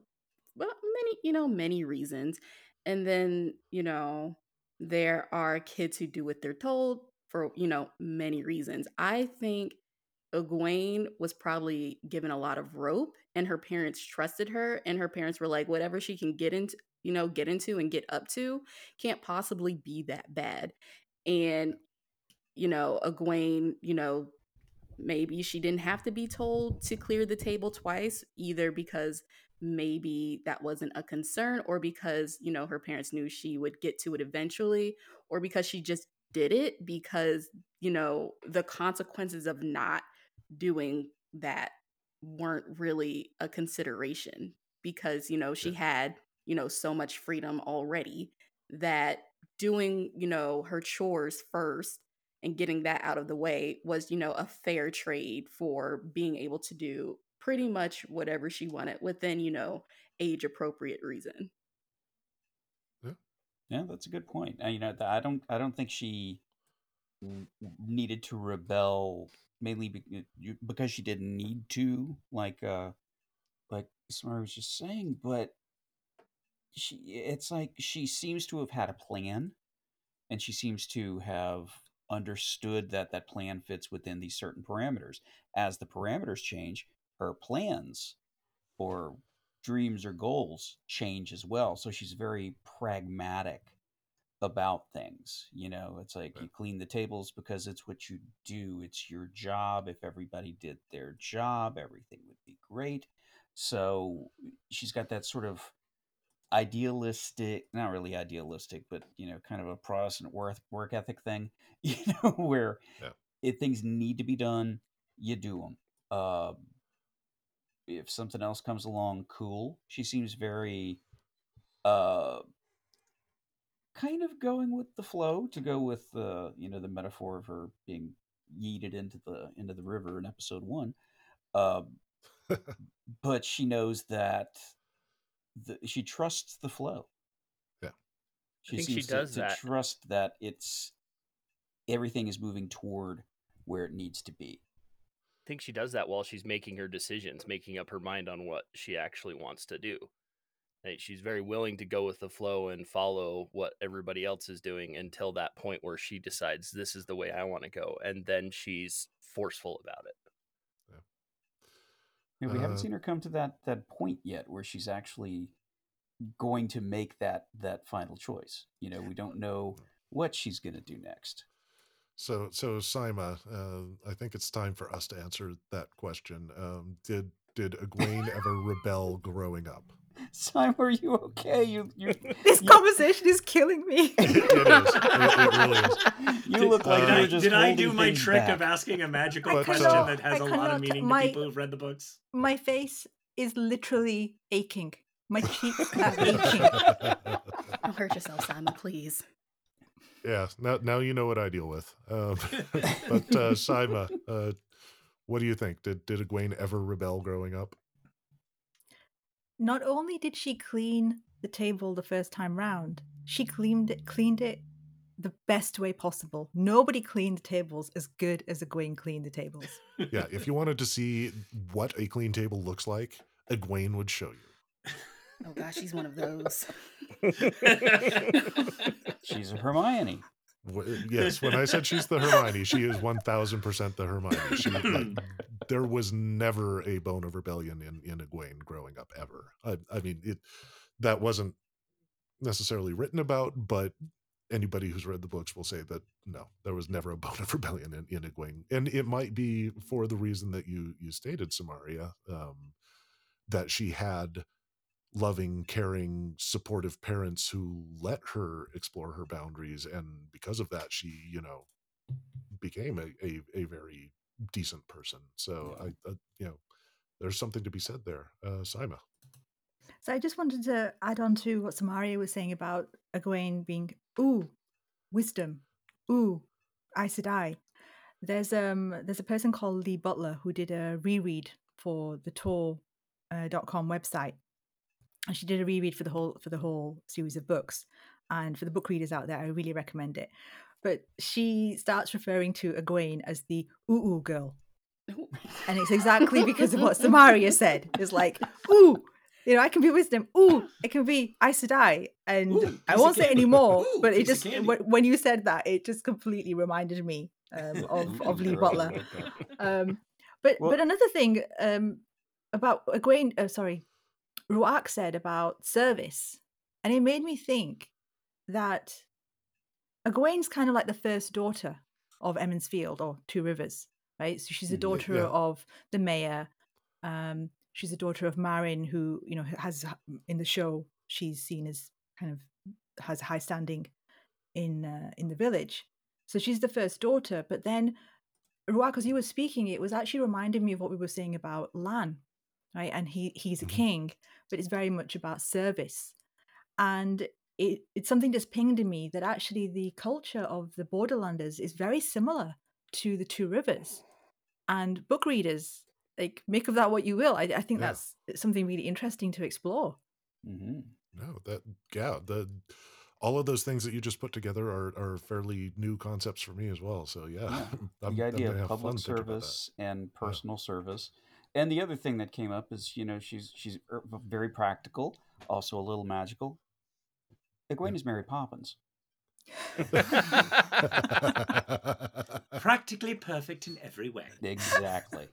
well, many, you know, many reasons. And then, you know, there are kids who do what they're told for, you know, many reasons. I think Egwene was probably given a lot of rope and her parents trusted her and her parents were like whatever she can get into you know get into and get up to can't possibly be that bad and you know Egwene you know maybe she didn't have to be told to clear the table twice either because maybe that wasn't a concern or because you know her parents knew she would get to it eventually or because she just did it because you know the consequences of not doing that weren't really a consideration because you know she had you know so much freedom already that doing you know her chores first and getting that out of the way was you know a fair trade for being able to do pretty much whatever she wanted within you know age appropriate reason Yeah, that's a good point. You know, th- I don't, I don't think she needed to rebel mainly be- because she didn't need to, like, uh, like Samara was just saying. But she, it's like she seems to have had a plan, and she seems to have understood that that plan fits within these certain parameters. As the parameters change, her plans or dreams or goals change as well. So she's very pragmatic about things. You know, it's like you clean the tables because it's what you do, it's your job. If everybody did their job, everything would be great. So she's got that sort of idealistic, not really idealistic, but, you know, kind of a Protestant work, work ethic thing, you know, where Yeah. if things need to be done, you do them. Uh, if something else comes along, cool. She seems very uh kind of going with the flow to go with the you know the metaphor of her being yeeted into the into the river in episode one um but she knows that the, she trusts the flow Yeah. she think she seems does to, to that. trust that it's everything is moving toward where it needs to be I think she does that while she's making her decisions, making up her mind on what she actually wants to do. Like, she's very willing to go with the flow and follow what everybody else is doing until that point where she decides this is the way I want to go, and then she's forceful about it. Yeah, we haven't Uh, seen her come to that that point yet where she's actually going to make that that final choice. You know, we don't know what she's going to do next. So, so Saimma, uh, I think it's time for us to answer that question. Um, did did Egwene ever rebel growing up? Saimma, are you okay? You you This you- conversation is killing me. it is. It, it really is. You look like did Uh, you I, were just did I do my trick back. of asking a magical But, question that has I a lot of meaning my- to people who've read the books? My face is literally aching. My cheeks are aching. don't hurt yourself saimma please yeah. Now, now you know what I deal with. Um, but uh, Saimma, uh, what do you think? Did did Egwene ever rebel growing up? Not only did she clean the table the first time round, she cleaned it, cleaned it the best way possible. Nobody cleaned the tables as good as Egwene cleaned the tables. Yeah. If you wanted to see what a clean table looks like, Egwene would show you. oh gosh she's one of those She's a Hermione. Yes, when I said she's the Hermione, she is one thousand percent the Hermione. She like there was never a bone of rebellion in in Egwene growing up ever. I, I mean, it that wasn't necessarily written about, but anybody who's read the books will say that no, there was never a bone of rebellion in, in Egwene, and it might be for the reason that you you stated, Samaria, um, that she had loving, caring, supportive parents who let her explore her boundaries, and because of that, she, you know, became a a, a very decent person. So I, I, you know, there's something to be said there. Uh, Saimma. So I just wanted to add on to what Samaria was saying about Egwene being ooh, wisdom, ooh, Aes Sedai. There's um there's a person called Leigh Butler who did a reread for the Tor uh, .com website, and she did a reread for the whole for the whole series of books. And for the book readers out there, I really recommend it. But she starts referring to Egwene as the ooh ooh girl, and it's exactly because of what Samaria said. It's like ooh, you know, I can be wisdom. Ooh, it can be Aes Sedai. And Ooh, I won't say anymore, Ooh, but it just, when you said that, it just completely reminded me um, of, of Leigh Butler. Um, but Well- but another thing um, about Egwene, uh, sorry, Rhuarc said about service, and it made me think that Egwene's kind of like the first daughter of Emond's Field or Two Rivers, right? So she's a daughter Yeah. of the mayor. Um, she's a daughter of Marin, who you know has in the show she's seen as kind of has high standing in uh, in the village. So she's the first daughter, but then Rhuarc, as you were speaking, it was actually reminding me of what we were saying about Lan, right? And he he's a Mhm. king, but it's very much about service. And it, it's something that's pinged in me that actually the culture of the Borderlanders is very similar to the Two Rivers. And book readers, like, make of that what you will. I, I think Yeah. that's something really interesting to explore. Mm-hmm. No, that yeah, the all of those things that you just put together are are fairly new concepts for me as well. So yeah, Yeah. The idea of public thinking about that. service and personal service. And the other thing that came up is, you know, she's she's er- very practical, also a little magical. Egwene is Mary Poppins. Practically perfect in every way. Exactly.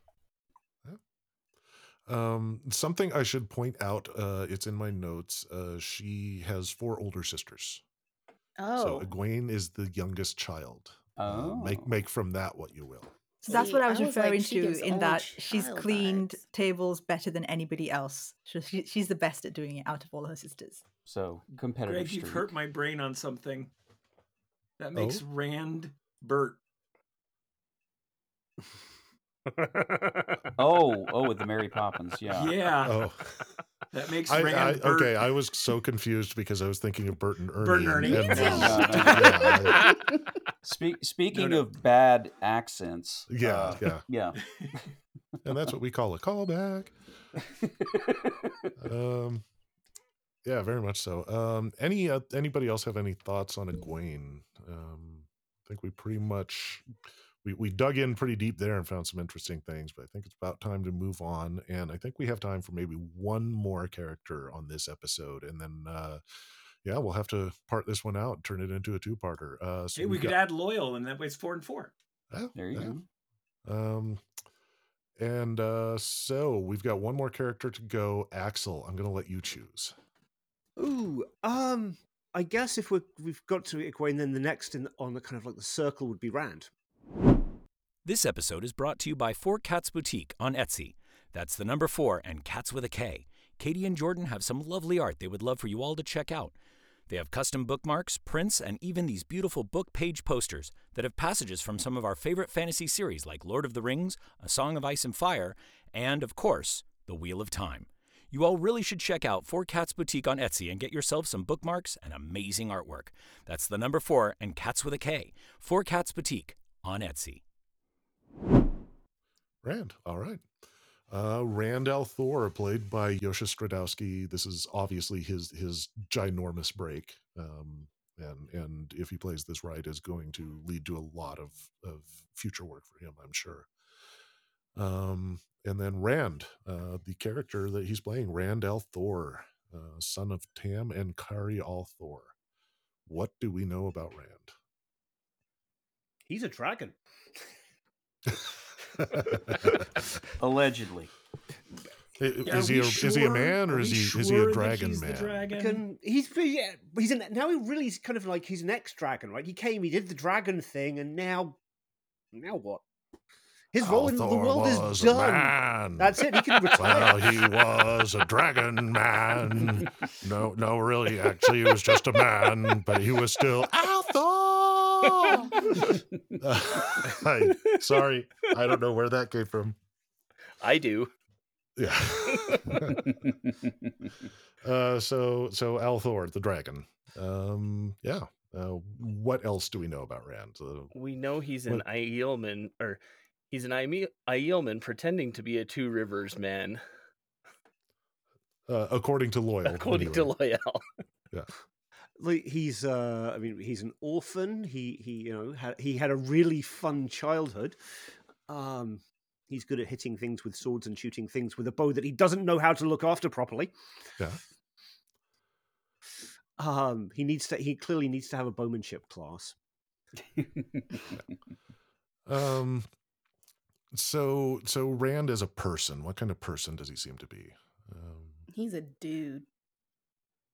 Um, something I should point out, uh, it's in my notes. Uh, she has four older sisters. Oh. So Oh, Egwene is the youngest child. Uh, make Oh. make from that what you will. So that's See, what I I was was like, referring to in that she's cleaned vibes. tables better than anybody else. So she, she's the best at doing it out of all her sisters. So competitive Greg, you've hurt my brain on something. That oh? makes Oh? Rand Bert. Oh, oh, with the Mary Poppins, yeah. Yeah, Oh, that makes I, Rand I, Bert. okay. I was so confused because I was thinking of Bert and Ernie. Bert and Ernie. and, and, No, yeah, I- Speak, speaking no. of bad accents, yeah, uh, yeah, yeah. and that's what we call a callback. Um, yeah, very much so. Um, any uh, anybody else have any thoughts on Egwene? Um, I think we pretty much we we dug in pretty deep there and found some interesting things, but I think it's about time to move on. And I think we have time for maybe one more character on this episode, and then uh, yeah, we'll have to part this one out and turn it into a two-parter. Uh, so hey, we we've could got- add Loial, and that way it's four and four. Oh, there you yeah. go. Um, and uh, so we've got one more character to go. Axel, I'm going to let you choose. Ooh, um, I guess if we're, we've got to Egwene, then the next in on the kind of like the circle would be Rand. This episode is brought to you by Four Cats Boutique on Etsy. That's the number four and cats with a K. Katie and Jordan have some lovely art they would love for you all to check out. They have custom bookmarks, prints, and even these beautiful book page posters that have passages from some of our favorite fantasy series like Lord of the Rings, A Song of Ice and Fire, and, of course, The Wheel of Time. You all really should check out Four Cats Boutique on Etsy and get yourself some bookmarks and amazing artwork. That's the number four and cats with a K. Four Cats Boutique on Etsy. Rand. All right. Uh, Rand al'Thor, played by Josha Stradowski. This is obviously his his ginormous break, um, and and if he plays this right, is going to lead to a lot of of future work for him, I'm sure. Um, and then Rand, uh, the character that he's playing, Rand al'Thor, uh, son of Tam and Kari Al Thor. What do we know about Rand? He's a dragon. Allegedly. Is he we a, is he a man or is we he is he a dragon he's the man? dragon? Can, he's yeah, he's an, now he really is kind of like he's an ex-dragon, right? He came, he did the dragon thing, and now, now what? His role in the al'Thor world is was a done. man. That's it. He can retire. Well, he was a dragon man. No, no, really, actually, he was just a man, but he was still al'Thor. Oh, Uh, I, sorry, I don't know where that came from. I do. Yeah. uh, so so al'Thor, the dragon. Um, yeah. Uh, what else do we know about Rand? Uh, We know he's an Aielman, or he's an Aielman pretending to be a Two Rivers man, uh, according to Loial. according anyway. to Loial. Like he's uh i mean he's an orphan he he you know had he had a really fun childhood um he's good at hitting things with swords and shooting things with a bow that he doesn't know how to look after properly Yeah. um he needs to he clearly needs to have a bowmanship class Um, so so Rand as a person, what kind of person does he seem to be? Um, he's a dude.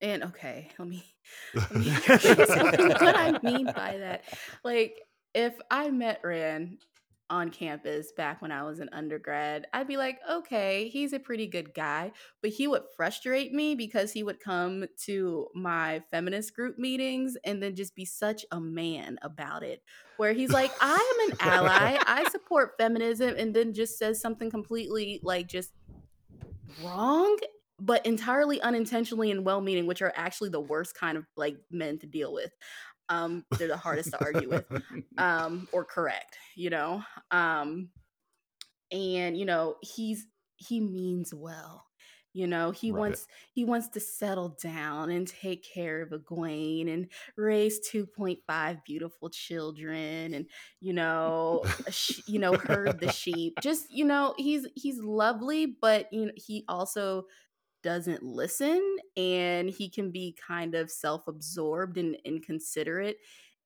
And okay, let me, let me what I mean by that. Like, if I met Rand on campus back when I was an undergrad, I'd be like, okay, he's a pretty good guy. But he would frustrate me because he would come to my feminist group meetings and then just be such a man about it. Where he's like, I am an ally, I support feminism, and then just says something completely like just wrong but entirely unintentionally and well-meaning which are actually the worst kind of like men to deal with. Um they're the hardest to argue with um or correct you know? Um and you know he's he means well you know? He Right. wants he wants to settle down and take care of Egwene and raise 2.5 beautiful children and you know sh- you know herd the sheep. Just you know he's he's lovely but you know he also doesn't listen and he can be kind of self-absorbed and inconsiderate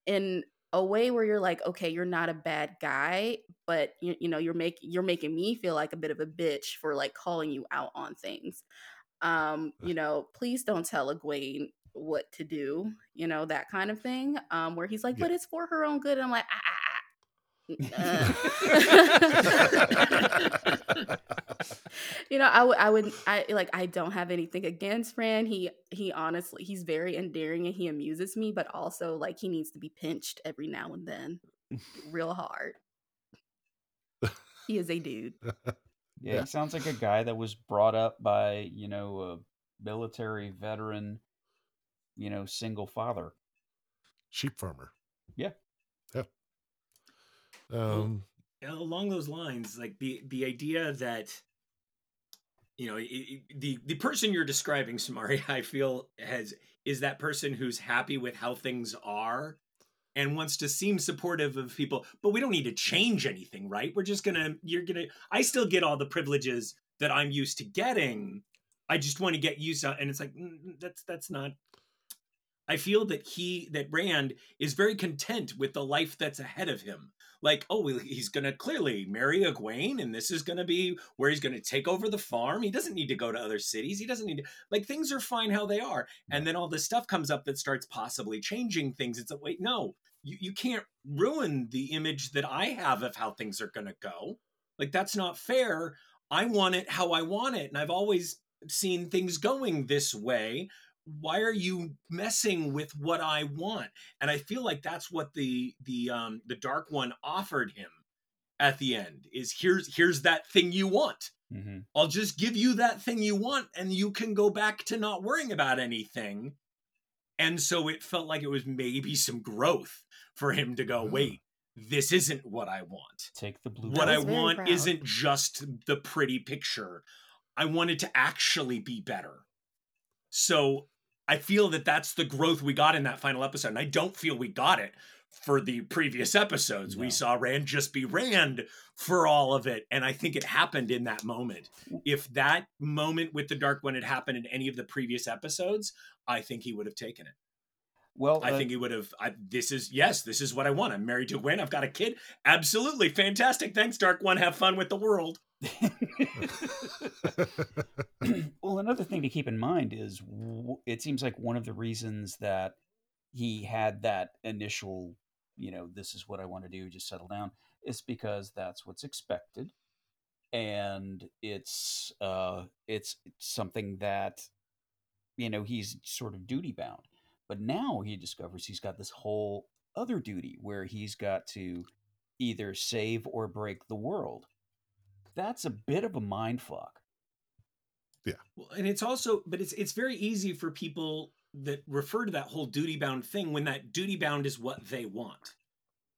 in a way where you're like okay you're not a bad guy but you, you know you're making you're making me feel like a bit of a bitch for like calling you out on things um you know please don't tell Egwene what to do you know that kind of thing um where he's like but it's for her own good and i'm like ah. Uh. you know, I would, I would, I like, I don't have anything against Fran. He, he honestly, he's very endearing and he amuses me, but also like he needs to be pinched every now and then, real hard. He is a dude. Yeah, he sounds like a guy that was brought up by, you know, a military veteran, you know, single father. sheep farmer. Yeah. Yeah. Um, along those lines like the the idea that you know i i the the person you're describing samari i feel has is that person who's happy with how things are and wants to seem supportive of people but we don't need to change anything right we're just gonna you're gonna i still get all the privileges that i'm used to getting i just want to get used to and it's like mm, that's that's not I feel that he that Rand is very content with the life that's ahead of him. Like, oh, well, he's gonna clearly marry Egwene, and this is gonna be where he's gonna take over the farm. He doesn't need to go to other cities. He doesn't need to like things are fine how they are. And then all this stuff comes up that starts possibly changing things. It's like, wait, no, you, you can't ruin the image that I have of how things are gonna go. Like that's not fair. I want it how I want it. And I've always seen things going this way why are you messing with what I want? And I feel like that's what the the um the dark one offered him at the end is here's here's that thing you want. Mm-hmm. I'll just give you that thing you want and you can go back to not worrying about anything. And so it felt like it was maybe some growth for him to go, wait, this isn't what I want. Take the blue. What I I want proud. isn't just the pretty picture. I want it to actually be better. So I feel that that's the growth we got in that final episode. And I don't feel we got it for the previous episodes. We saw Rand just be Rand for all of it. And I think it happened in that moment. If that moment with the Dark One had happened in any of the previous episodes, I think he would have taken it. Well, I uh, think he would have. I, this is yes, this is what I want. I'm married to Gwen. I've got a kid. Absolutely fantastic. Thanks, Dark One. Have fun with the world. Well, another thing to keep in mind is it seems like one of the reasons that he had that initial, you know, this is what I want to do, just settle down, is because that's what's expected, and it's uh, it's something that, you know, he's sort of duty bound. But now he discovers he's got this whole other duty where he's got to either save or break the world. That's a bit of a mind fuck. Yeah. Well, and it's also, but it's it's very easy for people that refer to that whole duty bound thing when that duty bound is what they want.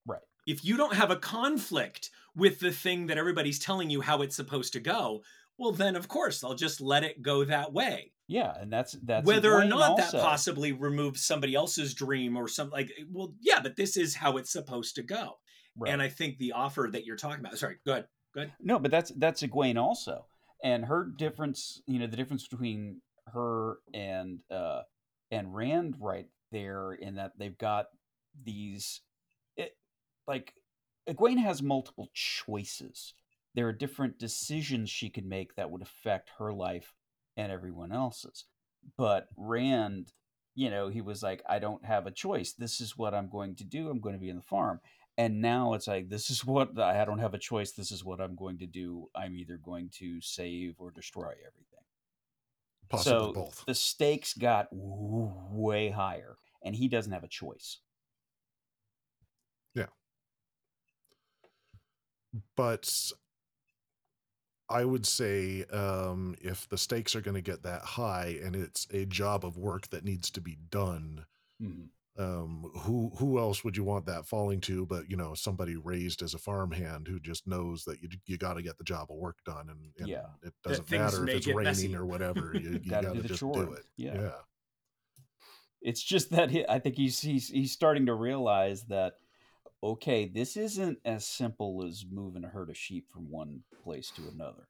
Right. If you don't have a conflict with the thing that everybody's telling you how it's supposed to go, well, then of course I'll just let it go that way. Yeah, and that's that's whether or not also. that possibly removes somebody else's dream or something like. Well, yeah, but this is how it's supposed to go. Right. And I think the offer that you're talking about. Sorry, go ahead. Go ahead. No, but that's that's Egwene also, and her difference. You know, the difference between her and uh and Rand right there in that they've got these, it like Egwene has multiple choices. There are different decisions she could make that would affect her life and everyone else's. But Rand, you know, he was like, I don't have a choice. This is what I'm going to do. I'm going to be in the farm. And now it's like, this is what I don't have a choice. This is what I'm going to do. I'm either going to save or destroy everything. Possibly so both. the stakes got way higher, and he doesn't have a choice. Yeah. But I would say um, if the stakes are going to get that high and it's a job of work that needs to be done, Mhm. Um, who who else would you want that falling to? But you know, somebody raised as a farmhand who just knows that you you got to get the job of work done, and, and Yeah. it doesn't matter if it's raining messy. or whatever. You, you got to just chore. do it. Yeah. yeah. It's just that he, I think he's, he's he's starting to realize that okay, this isn't as simple as moving a herd of sheep from one place to another.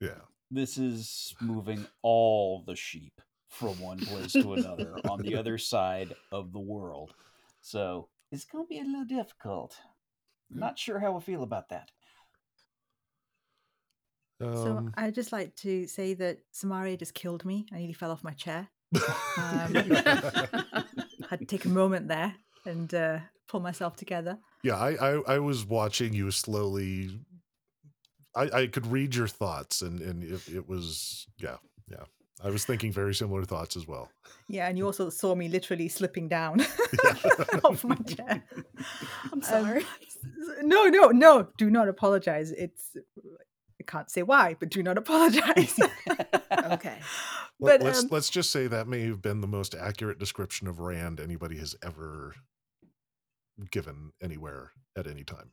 Yeah. This is moving all the sheep from one place to another on the other side of the world. So it's going to be a little difficult. Not sure how I feel about that. So Um, I'd just like to say that Saimma just killed me. I nearly fell off my chair. Um, had to take a moment there and uh, pull myself together. yeah, I, I I was watching you slowly. I I could read your thoughts, and and it, it was yeah yeah. I was thinking very similar thoughts as well. Yeah, and you also saw me literally slipping down off my chair. I'm Um, sorry. s- no, no, no. Do not apologize. It's I can't say why, but do not apologize. okay. Let, but let's um, let's just say that may have been the most accurate description of Rand anybody has ever given anywhere at any time.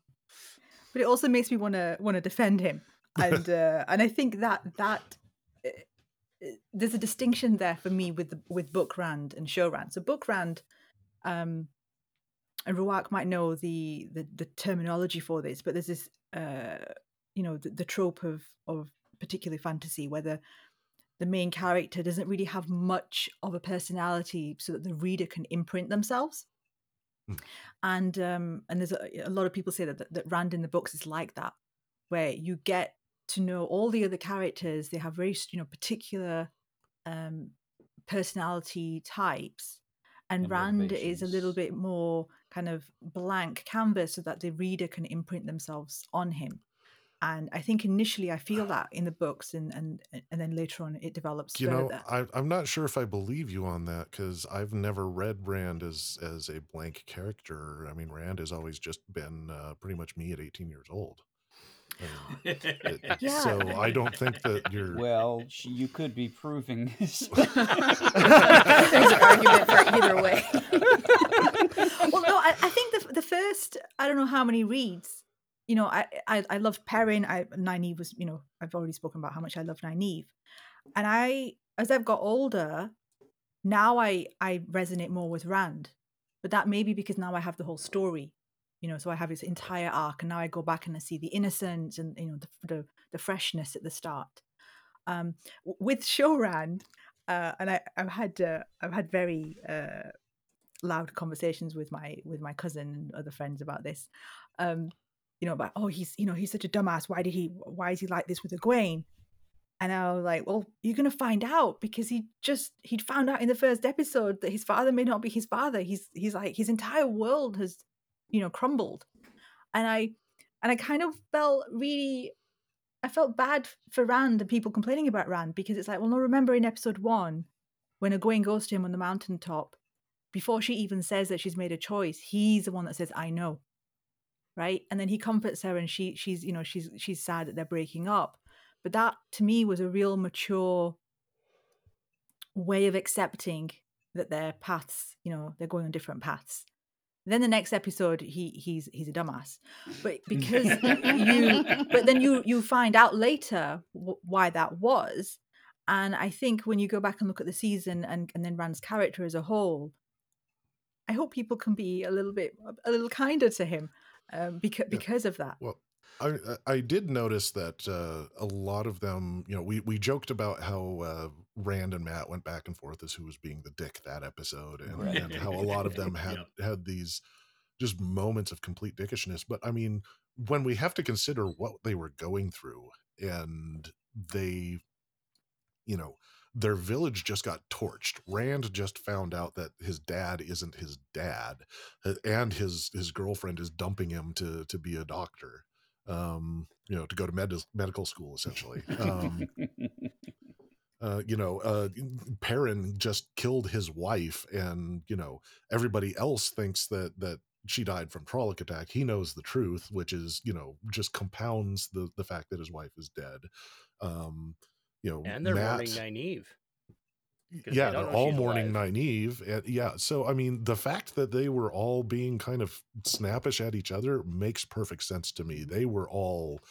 but it also makes me want to want to defend him and uh, and i think that that uh, there's a distinction there for me with the, with book rand and show rand so book rand um and Rhuarc might know the, the the terminology for this but there's this uh you know the, the trope of of particular fantasy where the the main character doesn't really have much of a personality so that the reader can imprint themselves Mm. and um and there's a, a lot of people say that, that that rand in the books is like that where you get to know all the other characters they have very you know particular um personality types and, And rand is a little bit more kind of blank canvas so that the reader can imprint themselves on him and i think initially i feel that in the books and and and then later on it develops You know, further I, I'm not sure if I believe you on that because I've never read Rand as as a blank character. I mean, Rand has always just been uh, pretty much me at 18 years old. I it- Yeah. So I don't think that you're. Well, sh- you could be proving this. There's an argument for either way. well, no, I, I think the the first I don't know how many reads. You know, I I, I loved Perrin. I Nynaeve was you know I've already spoken about how much I love Nynaeve, and I as I've got older, now I I resonate more with Rand, but that may be because now I have the whole story. You know, so I have this entire arc, and now I go back and I see the innocence and you know the the, the freshness at the start. Um, with show Rand uh, and I, I've had uh, I've had very uh, loud conversations with my with my cousin and other friends about this. Um, you know, about oh he's you know he's such a dumbass. Why did he? Why is he like this with Egwene? And I was like, well, you're gonna find out because he just he'd found out in the first episode that his father may not be his father. He's he's like his entire world has you know crumbled, and I and I kind of felt really. I felt bad for Rand and people complaining about Rand because it's like, well, no, remember in episode one when Egwene goes to him on the mountaintop before she even says that she's made a choice, he's the one that says, "I know." Right? And then he comforts her and she she's, you know, she's she's sad that they're breaking up. But that to me was a real mature way of accepting that their paths, you know, they're going on different paths. Then the next episode, he he's he's a dumbass, but because you, but then you you find out later w- why that was, and I think when you go back and look at the season and and then Rand's character as a whole, I hope people can be a little bit a little kinder to him, um, because because of that. Well, I I did notice that uh, a lot of them, you know, we we joked about how uh, Rand and Mat went back and forth as who was being the dick that episode, and, Right. and how a lot of them had had these just moments of complete dickishness. But I mean, when we have to consider what they were going through, and they, you know, their village just got torched. Rand just found out that his dad isn't his dad, uh, and his his girlfriend is dumping him to to be a doctor um you know to go to med- medical school essentially. Um uh you know uh perrin just killed his wife and you know everybody else thinks that that she died from Trolloc attack. He knows the truth which is you know just compounds the the fact that his wife is dead. Um you know And they're Matt- mourning Nynaeve. 'Cause they yeah they're all alive. Nynaeve and eh, yeah so i mean the fact that they were all being kind of snappish at each other makes perfect sense to me they were all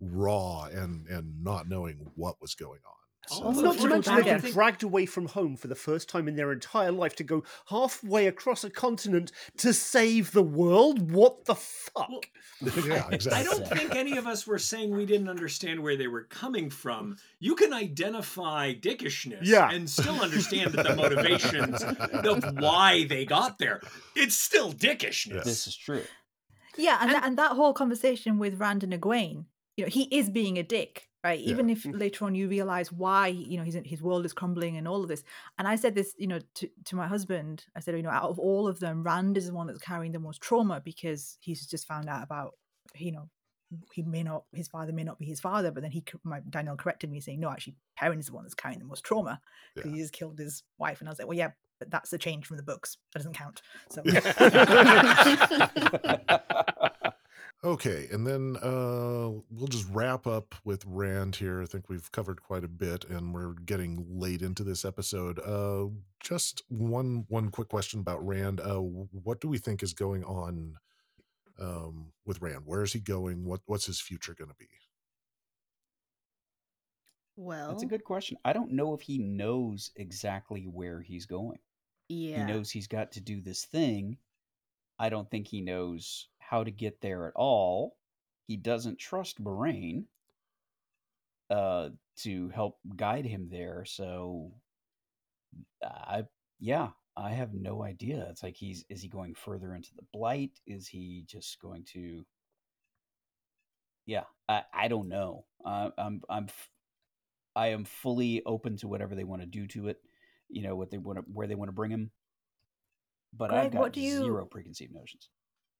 raw and and not knowing what was going on so, oh, Also, Not to mention I they don't were think- dragged away from home for the first time in their entire life to go halfway across a continent to save the world. What the fuck? Well, yeah exactly I don't think any of us were saying we didn't understand where they were coming from. You can identify dickishness Yeah. and still understand that the motivations of why they got there. It's still dickishness. This is true. Yeah, and And- that, and that whole conversation with Rand and Egwene, you know, he is being a dick, right? Yeah. Even if Mm. later on you realize why, you know, his his world is crumbling and all of this. And I said this, you know, to to my husband, I said, you know, out of all of them, Rand is the one that's carrying the most trauma because he's just found out about, you know, he may not, his father may not be his father, but then he, my Daniel corrected me saying, no, actually, Perrin is the one that's carrying the most trauma because Yeah. he just killed his wife. And I was like, well, yeah, but that's the change from the books. That doesn't count. So. Okay, and then uh, we'll just wrap up with Rand here. I think we've covered quite a bit, and we're getting late into this episode. Uh, just one one quick question about Rand. Uh, what do we think is going on um, with Rand? Where is he going? What what's his future going to be? Well, That's a good question. I don't know if he knows exactly where he's going. Yeah. He knows he's got to do this thing. I don't think he knows how to get there at all. He doesn't trust Moiraine uh, to help guide him there. So, I yeah, I have no idea. It's like he's is he going further into the blight? Is he just going to? Yeah, I I don't know. I, I'm I'm I am fully open to whatever they want to do to it. You know what they want to where they want to bring him. But I've Greg, got what do you- zero preconceived notions.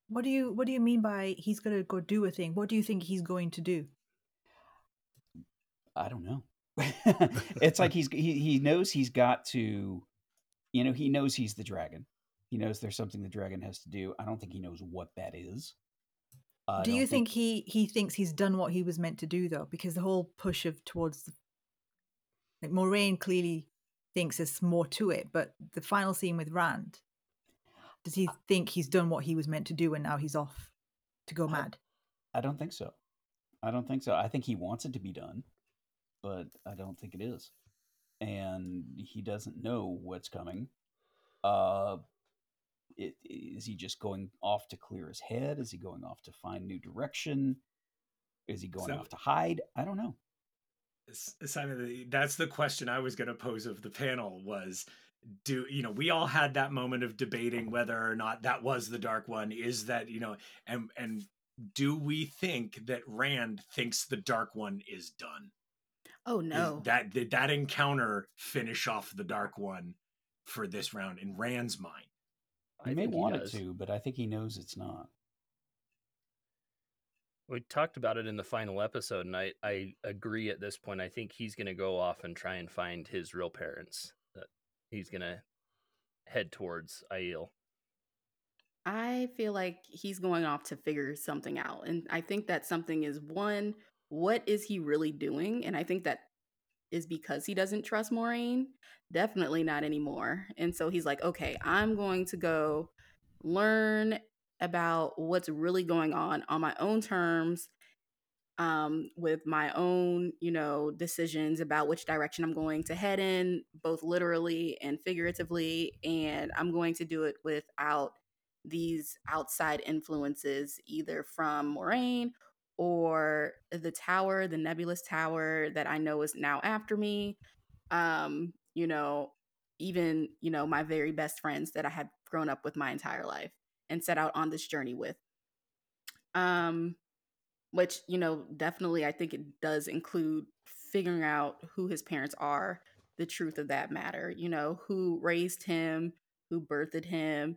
What do you what do you mean by he's gonna go do a thing? What do you think he's going to do? I don't know. it's like he's he he knows he's got to, you know, he knows he's the dragon. He knows there's something the dragon has to do. I don't think he knows what that is. I do you think he he thinks he's done what he was meant to do though? Because the whole push of towards the, like Moiraine clearly thinks there's more to it, but the final scene with Rand, does he think he's done what he was meant to do and now he's off to go I- mad? I don't think so. I don't think so. I think he wants it to be done, but I don't think it is. And he doesn't know what's coming. Uh it, is he just going off to clear his head? Is he going off to find new direction? Is he going So- off to hide? I don't know. Simon, that's the question I was going to pose of the panel was do you know we all had that moment of debating uh-huh. whether or not that was the dark one is that you know and and do we think that Rand thinks the dark one is done oh Is no. that did that encounter finish off the dark one for this round in Rand's mind He I may think want it to, but I think he knows it's not. We talked about it in the final episode, and I, I agree at this point. I think he's going to go off and try and find his real parents. He's to head towards Aiel? I feel like he's going off to figure something out. And I think that something is one, what is he really doing? And I think that is because he doesn't trust Moiraine. Definitely not anymore. And so he's like, okay, I'm going to go learn about what's really going on on my own terms um, with my own, you know, decisions about which direction I'm going to head in, both literally and figuratively. And I'm going to do it without these outside influences, either from Moiraine or the tower, the nebulous tower that I know is now after me. Um, you know, even, you know, my very best friends that I had grown up with my entire life and set out on this journey with. Um, which, you know, definitely I think it does include figuring out who his parents are, the truth of that matter, you know, who raised him, who birthed him,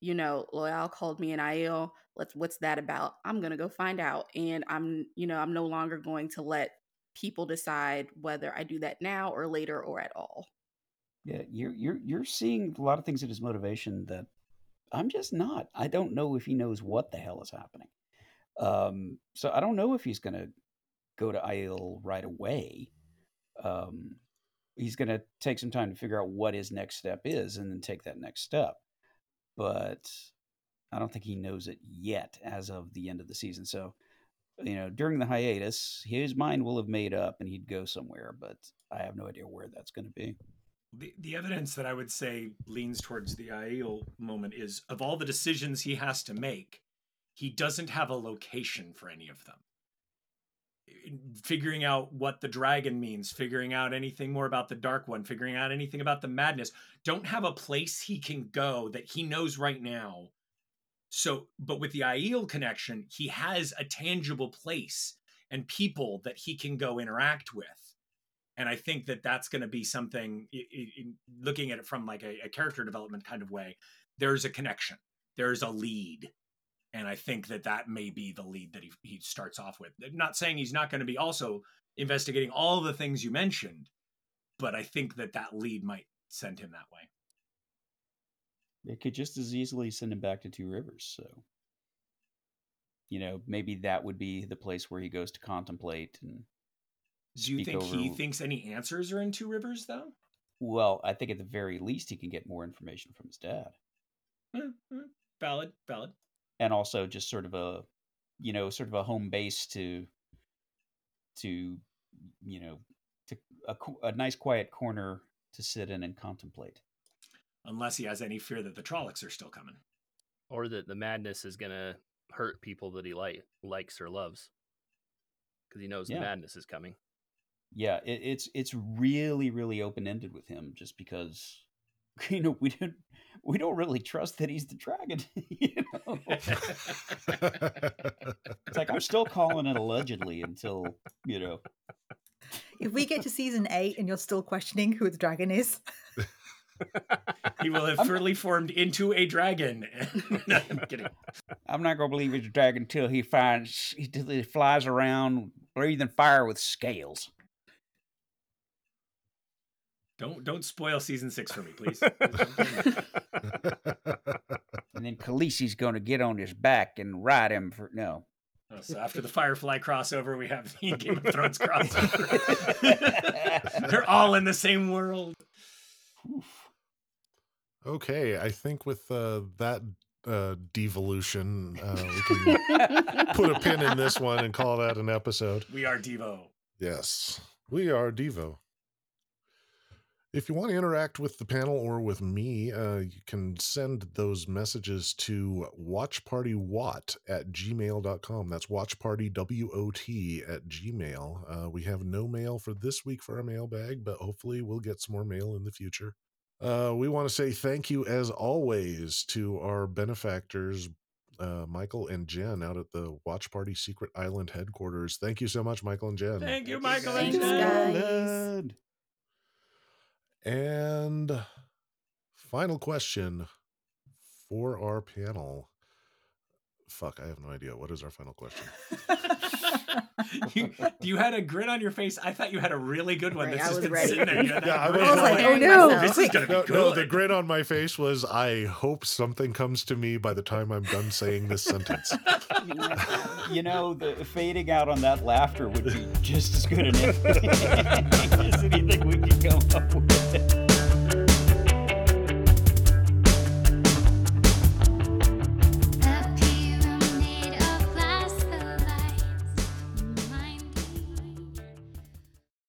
you know, Loial called me an Aiel. Let's what's that about? I'm gonna go find out. And I'm, you know, I'm no longer going to let people decide whether I do that now or later or at all. Yeah, you're you're you're seeing a lot of things in his motivation that I'm just not. I don't know if he knows what the hell is happening. Um, so I don't know if he's gonna go to Aiel right away. Um, he's gonna take some time to figure out what his next step is, and then take that next step but I don't think he knows it yet as of the end of the season. So, you know, during the hiatus, his mind will have made up and he'd go somewhere, but I have no idea where that's going to be. The, the evidence that I would say leans towards the Aiel moment is of all the decisions he has to make, he doesn't have a location for any of them figuring out what the dragon means, figuring out anything more about the dark one, figuring out anything about the madness. Don't have a place he can go that he knows right now. So, but with the Aiel connection, he has a tangible place and people that he can go interact with. And I think that that's going to be something, looking at it from like a, a character development kind of way, there's a connection, there's a lead, and I think that that may be the lead that he, he starts off with. Not saying he's not going to be also investigating all the things you mentioned, but I think that that lead might send him that way. It could just as easily send him back to Two Rivers. So, you know, maybe that would be the place where he goes to contemplate and. Do you think over... he thinks any answers are in Two Rivers, though? Well, I think at the very least he can get more information from his dad. Mm-hmm. Valid, valid and also just sort of a you know sort of a home base to to you know to a, a nice quiet corner to sit in and contemplate. Unless he has any fear that the Trollocs are still coming. Or that the madness is going to hurt people that he like likes or loves. Because he knows yeah. the madness is coming. Yeah it, it's it's really really open ended with him just because you know we don't we don't really trust that he's the dragon you know it's like i'm still calling it allegedly until you know if we get to season eight and you're still questioning who the dragon is he will have fully formed into a dragon. no, I'm kidding. I'm not going to believe he's a dragon until he finds he flies around breathing fire with scales. Don't don't spoil season six for me, please. and then Khaleesi's going to get on his back and ride him for no. Oh, so after the Firefly crossover, we have the Game of Thrones crossover. They're all in the same world. Okay, I think with uh, that uh, devolution, uh, we can put a pin in this one and call that an episode. We are Devo. Yes, we are Devo. If you want to interact with the panel or with me, uh, you can send those messages to watchpartywat at gmail.com. That's watchpartywot at gmail. Uh, we have no mail for this week for our mailbag, but hopefully we'll get some more mail in the future. Uh, we want to say thank you, as always, to our benefactors, uh, Michael and Jen out at the Watch Party Secret Island headquarters. Thank you so much, Michael and Jen. Thank you, Michael and Jen. Fuck, I have no idea. What is our final question? you, you had a grin on your face. I thought you had a really good one. Right, That's I just was been ready. sitting there. You had that Yeah, I grin. was like, oh, no. This is gonna be No, good. no, the grin on my face was I hope something comes to me by the time I'm done saying this sentence. You know, the fading out on that laughter would be just as good an ending.